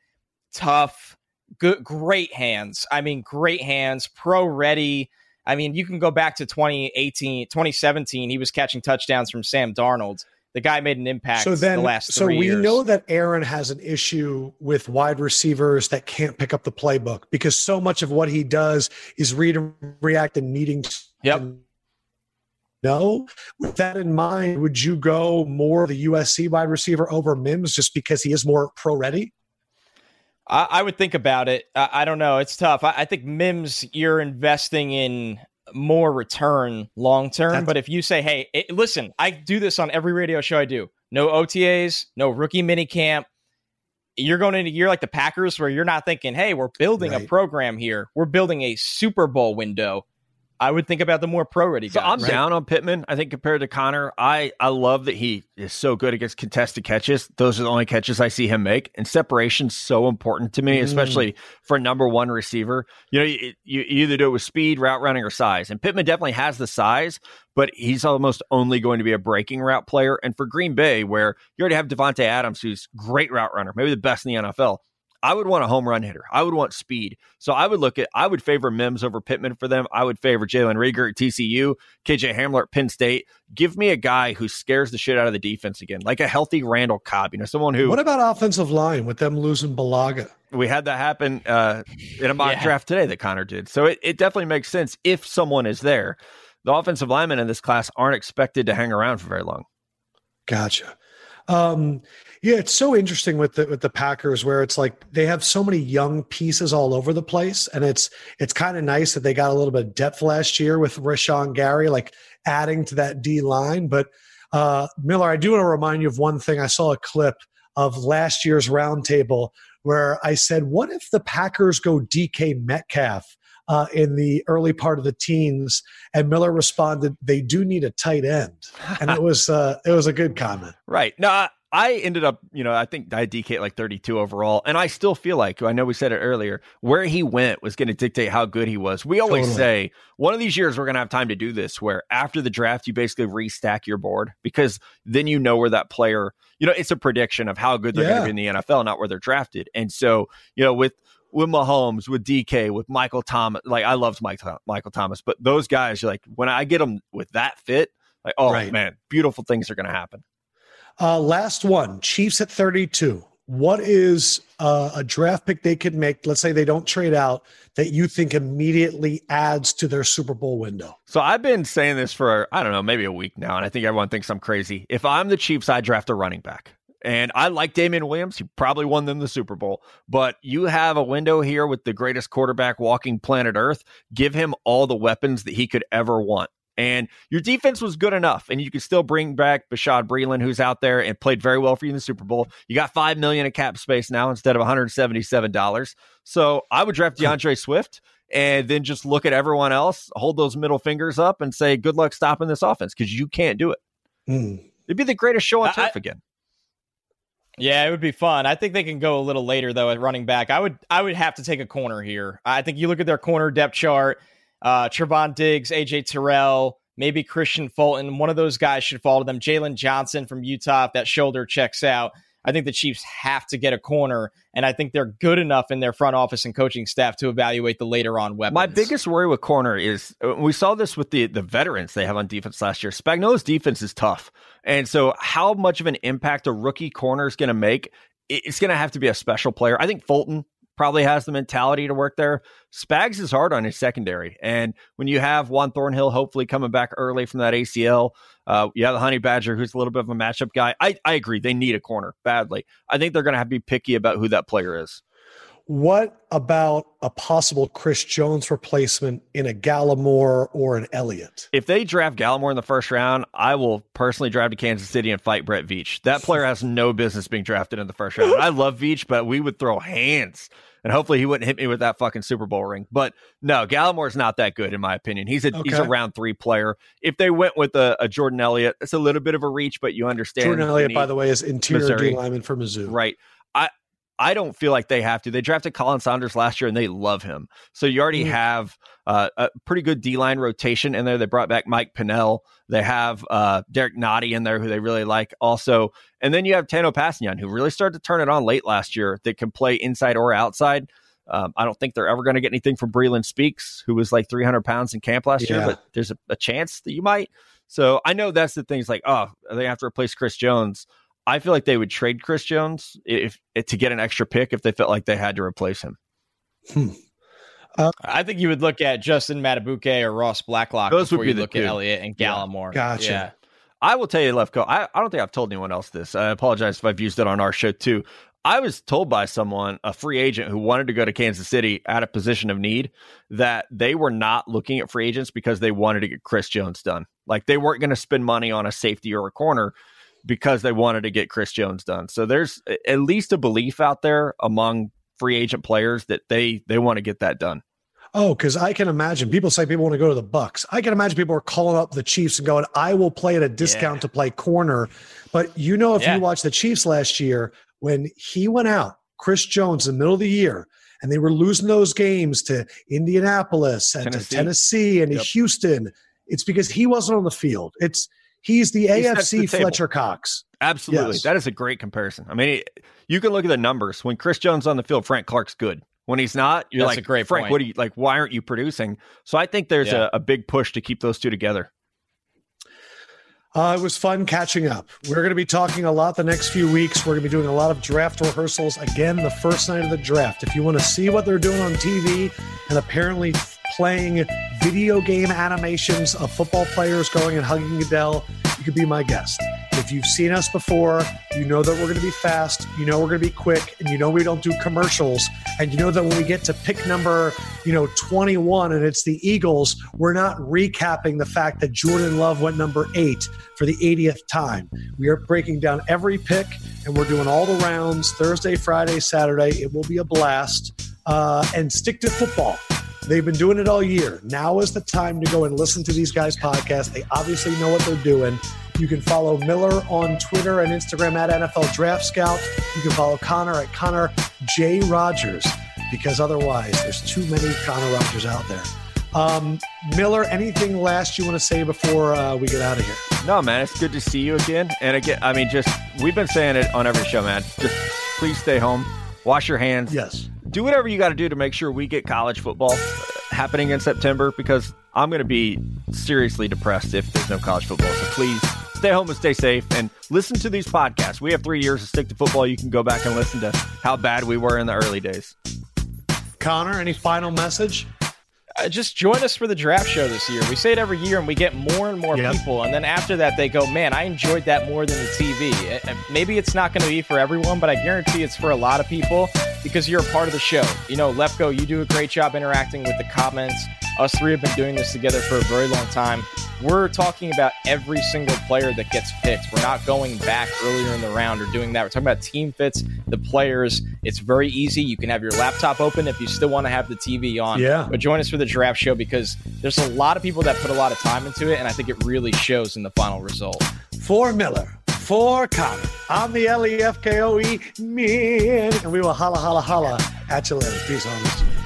tough, good, great hands. I mean, great hands, pro ready. I mean, you can go back to 2018, 2017. He was catching touchdowns from Sam Darnold. The guy made an impact. So then, the so we years. know that Aaron has an issue with wide receivers that can't pick up the playbook because so much of what he does is read and react and needing to yep. know. With that in mind, would you go more the USC wide receiver over Mims just because he is more pro ready? I, I, would think about it. I, I don't know. It's tough. I, I, think Mims, you're investing in more return long term. But if you say, hey, it, listen, I do this on every radio show I do. No OTAs, no rookie mini camp. You're going into a year like the Packers where you're not thinking, hey, we're building right. a program here. We're building a Super Bowl window. I would think about the more pro ready. So I'm right? down on Pittman. I think compared to Connor, I I love that he is so good against contested catches. Those are the only catches I see him make, and separation's so important to me, mm. especially for a number one receiver. You know, you, you either do it with speed, route running, or size. And Pittman definitely has the size, but he's almost only going to be a breaking route player. And for Green Bay, where you already have Davante Adams, who's great route runner, maybe the best in the NFL I would want a home run hitter. I would want speed. So I would look at, I would favor Mims over Pittman for them. I would favor Jalen Reagor at TCU, KJ Hamler at Penn State. Give me a guy who scares the shit out of the defense again, like a healthy Randall Cobb, you know, someone who. What about offensive line with them losing Bulaga? We had that happen uh, in a mock yeah. draft today that Connor did. So it, it definitely makes sense if someone is there. The offensive linemen in this class aren't expected to hang around for very long. Gotcha. Um, yeah, it's so interesting with the with the Packers where it's like they have so many young pieces all over the place, and it's it's kind of nice that they got a little bit of depth last year with Rashan Gary, like adding to that D line. But uh, Miller, I do want to remind you of one thing. I saw a clip of last year's roundtable where I said, "What if the Packers go DK Metcalf?" Uh, in the early part of the teens, and Miller responded, "They do need a tight end," and it was uh, it was a good comment. Right. No, I ended up, you know, I think I DK like 32 overall, and I still feel like I know we said it earlier, where he went was going to dictate how good he was. We always totally. say one of these years we're going to have time to do this, where after the draft you basically restack your board because then you know where that player, you know, it's a prediction of how good they're yeah. going to be in the NFL, not where they're drafted. And so, you know, with with Mahomes, with DK, with Michael Thomas, like I loved Mike, Michael Thomas, but those guys, are like when I get them with that fit, like oh right. man, beautiful things are going to happen. Uh, last one Chiefs at 32. What is uh, a draft pick they could make? Let's say they don't trade out that you think immediately adds to their Super Bowl window. So I've been saying this for, I don't know, maybe a week now, and I think everyone thinks I'm crazy. If I'm the Chiefs, I draft a running back. And I like Damien Williams. He probably won them the Super Bowl. But you have a window here with the greatest quarterback walking planet Earth. Give him all the weapons that he could ever want. And your defense was good enough, and you could still bring back Bashaud Breeland, who's out there and played very well for you in the Super Bowl. You got five million of cap space now instead of one hundred seventy-seven dollars. So I would draft D'Andre Swift and then just look at everyone else, hold those middle fingers up, and say, "Good luck stopping this offense," because you can't do it. Mm. It'd be the greatest show on turf I, again. Yeah, it would be fun. I think they can go a little later though at running back. I would I would have to take a corner here. I think you look at their corner depth chart uh, Trevon Diggs, AJ Terrell, maybe Kristian Fulton. One of those guys should fall to them. Jaylon Johnson from Utah, if that shoulder checks out. I think the Chiefs have to get a corner, and I think they're good enough in their front office and coaching staff to evaluate the later on weapons. My biggest worry with corner is uh, we saw this with the the veterans they have on defense last year. Spagnuolo's defense is tough, and so how much of an impact a rookie corner is going to make? It's going to have to be a special player. I think Fulton probably has the mentality to work there. Spags is hard on his secondary. And when you have Juan Thornhill hopefully coming back early from that ACL, uh, you have the Honey Badger, who's a little bit of a matchup guy. I, I agree. They need a corner badly. I think they're going to have to be picky about who that player is. What about a possible Chris Jones replacement in a Gallimore or an Elliott? If they draft Gallimore in the first round, I will personally drive to Kansas City and fight Brett Veach. That player has no business being drafted in the first round. I love Veach, but we would throw hands. And hopefully he wouldn't hit me with that fucking Super Bowl ring. But no, Gallimore's not that good in my opinion. He's a okay. he's a round three player. If they went with a, a, Jordan Elliott, it's a little bit of a reach, but you understand. Jordan Elliott, by the way, is interior D lineman for Mizzou. Right. I don't feel like they have to. They drafted Colin Saunders last year and they love him. So you already mm-hmm. have uh, a pretty good D line rotation in there. They brought back Mike Pennel. They have uh, Derrick Nnadi in there, who they really like also. And then you have Tanoh Kpassagnon, who really started to turn it on late last year that can play inside or outside. Um, I don't think they're ever going to get anything from Breeland Speaks, who was like 300 pounds in camp last yeah. year, but there's a, a chance that you might. So I know that's the thing. It's like, oh, they have to replace Chris Jones. I feel like they would trade Chris Jones if, if to get an extra pick if they felt like they had to replace him. Hmm. Uh, I think you would look at Justin Madubuike or Ross Blacklock those before would be you look two. at Elliott and Gallimore. Yeah. Gotcha. Yeah. I will tell you, Lefkoe, I, I don't think I've told anyone else this. I apologize if I've used it on our show too. I was told by someone, a free agent who wanted to go to Kansas City at a position of need, that they were not looking at free agents because they wanted to get Chris Jones done. Like they weren't going to spend money on a safety or a corner because they wanted to get Chris Jones done. So there's at least a belief out there among free agent players that they they want to get that done. Oh, because I can imagine people say people want to go to the Bucs. I can imagine people are calling up the Chiefs and going, "I will play at a discount yeah. to play corner." But you know, if yeah. you watch the Chiefs last year, when he went out, Chris Jones in the middle of the year, and they were losing those games to Indianapolis and Tennessee. to Tennessee and yep. to Houston, it's because he wasn't on the field. It's He's the he AFC the Fletcher Cox. Absolutely. Yes. That is a great comparison. I mean, you can look at the numbers. When Chris Jones on the field, Frank Clark's good. When he's not, you're That's like, a great Frank, point. what are you like? Why aren't you producing? So I think there's yeah. a, a big push to keep those two together. Uh, it was fun catching up. We're going to be talking a lot the next few weeks. We're going to be doing a lot of draft rehearsals again the first night of the draft. If you want to see what they're doing on TV and apparently playing video game animations of football players going and hugging Goodell, you could be my guest. If you've seen us before, you know that we're going to be fast, you know we're going to be quick, and you know we don't do commercials, and you know that when we get to pick number, you know, 21 and it's the Eagles, we're not recapping the fact that Jordan Love went number 8 for the 80th time. We are breaking down every pick and we're doing all the rounds Thursday, Friday, Saturday. It will be a blast. Uh, and stick to football. They've been doing it all year. Now is the time to go and listen to these guys' podcasts. They obviously know what they're doing. You can follow Miller on Twitter and Instagram at NFL Draft Scout. You can follow Connor at Connor J. Rogers because otherwise there's too many Connor Rogers out there. Um, Miller, anything last you want to say before uh, we get out of here? No, man, it's good to see you again. And again, I mean, just we've been saying it on every show, man. Just please stay home, wash your hands. Yes do whatever you got to do to make sure we get college football happening in September because I'm going to be seriously depressed if there's no college football. So please stay home and stay safe and listen to these podcasts. We have three years to stick to football. You can go back and listen to how bad we were in the early days. Connor, any final message? Uh, just join us for the draft show this year. We say it every year, and we get more and more yep. people. And then after that, they go, "Man, I enjoyed that more than the TV." Maybe it's not going to be for everyone, but I guarantee it's for a lot of people because you're a part of the show. You know, Lefkoe, you do a great job interacting with the comments. Us three have been doing this together for a very long time. We're talking about every single player that gets picked. We're not going back earlier in the round or doing that. We're talking about team fits, the players. It's very easy. You can have your laptop open if you still want to have the TV on. Yeah. But join us for the draft show because there's a lot of people that put a lot of time into it, and I think it really shows in the final result. For Miller, for Connor, I'm the L E F K O E man, and we will holla, holla, holla at you later. Peace on this.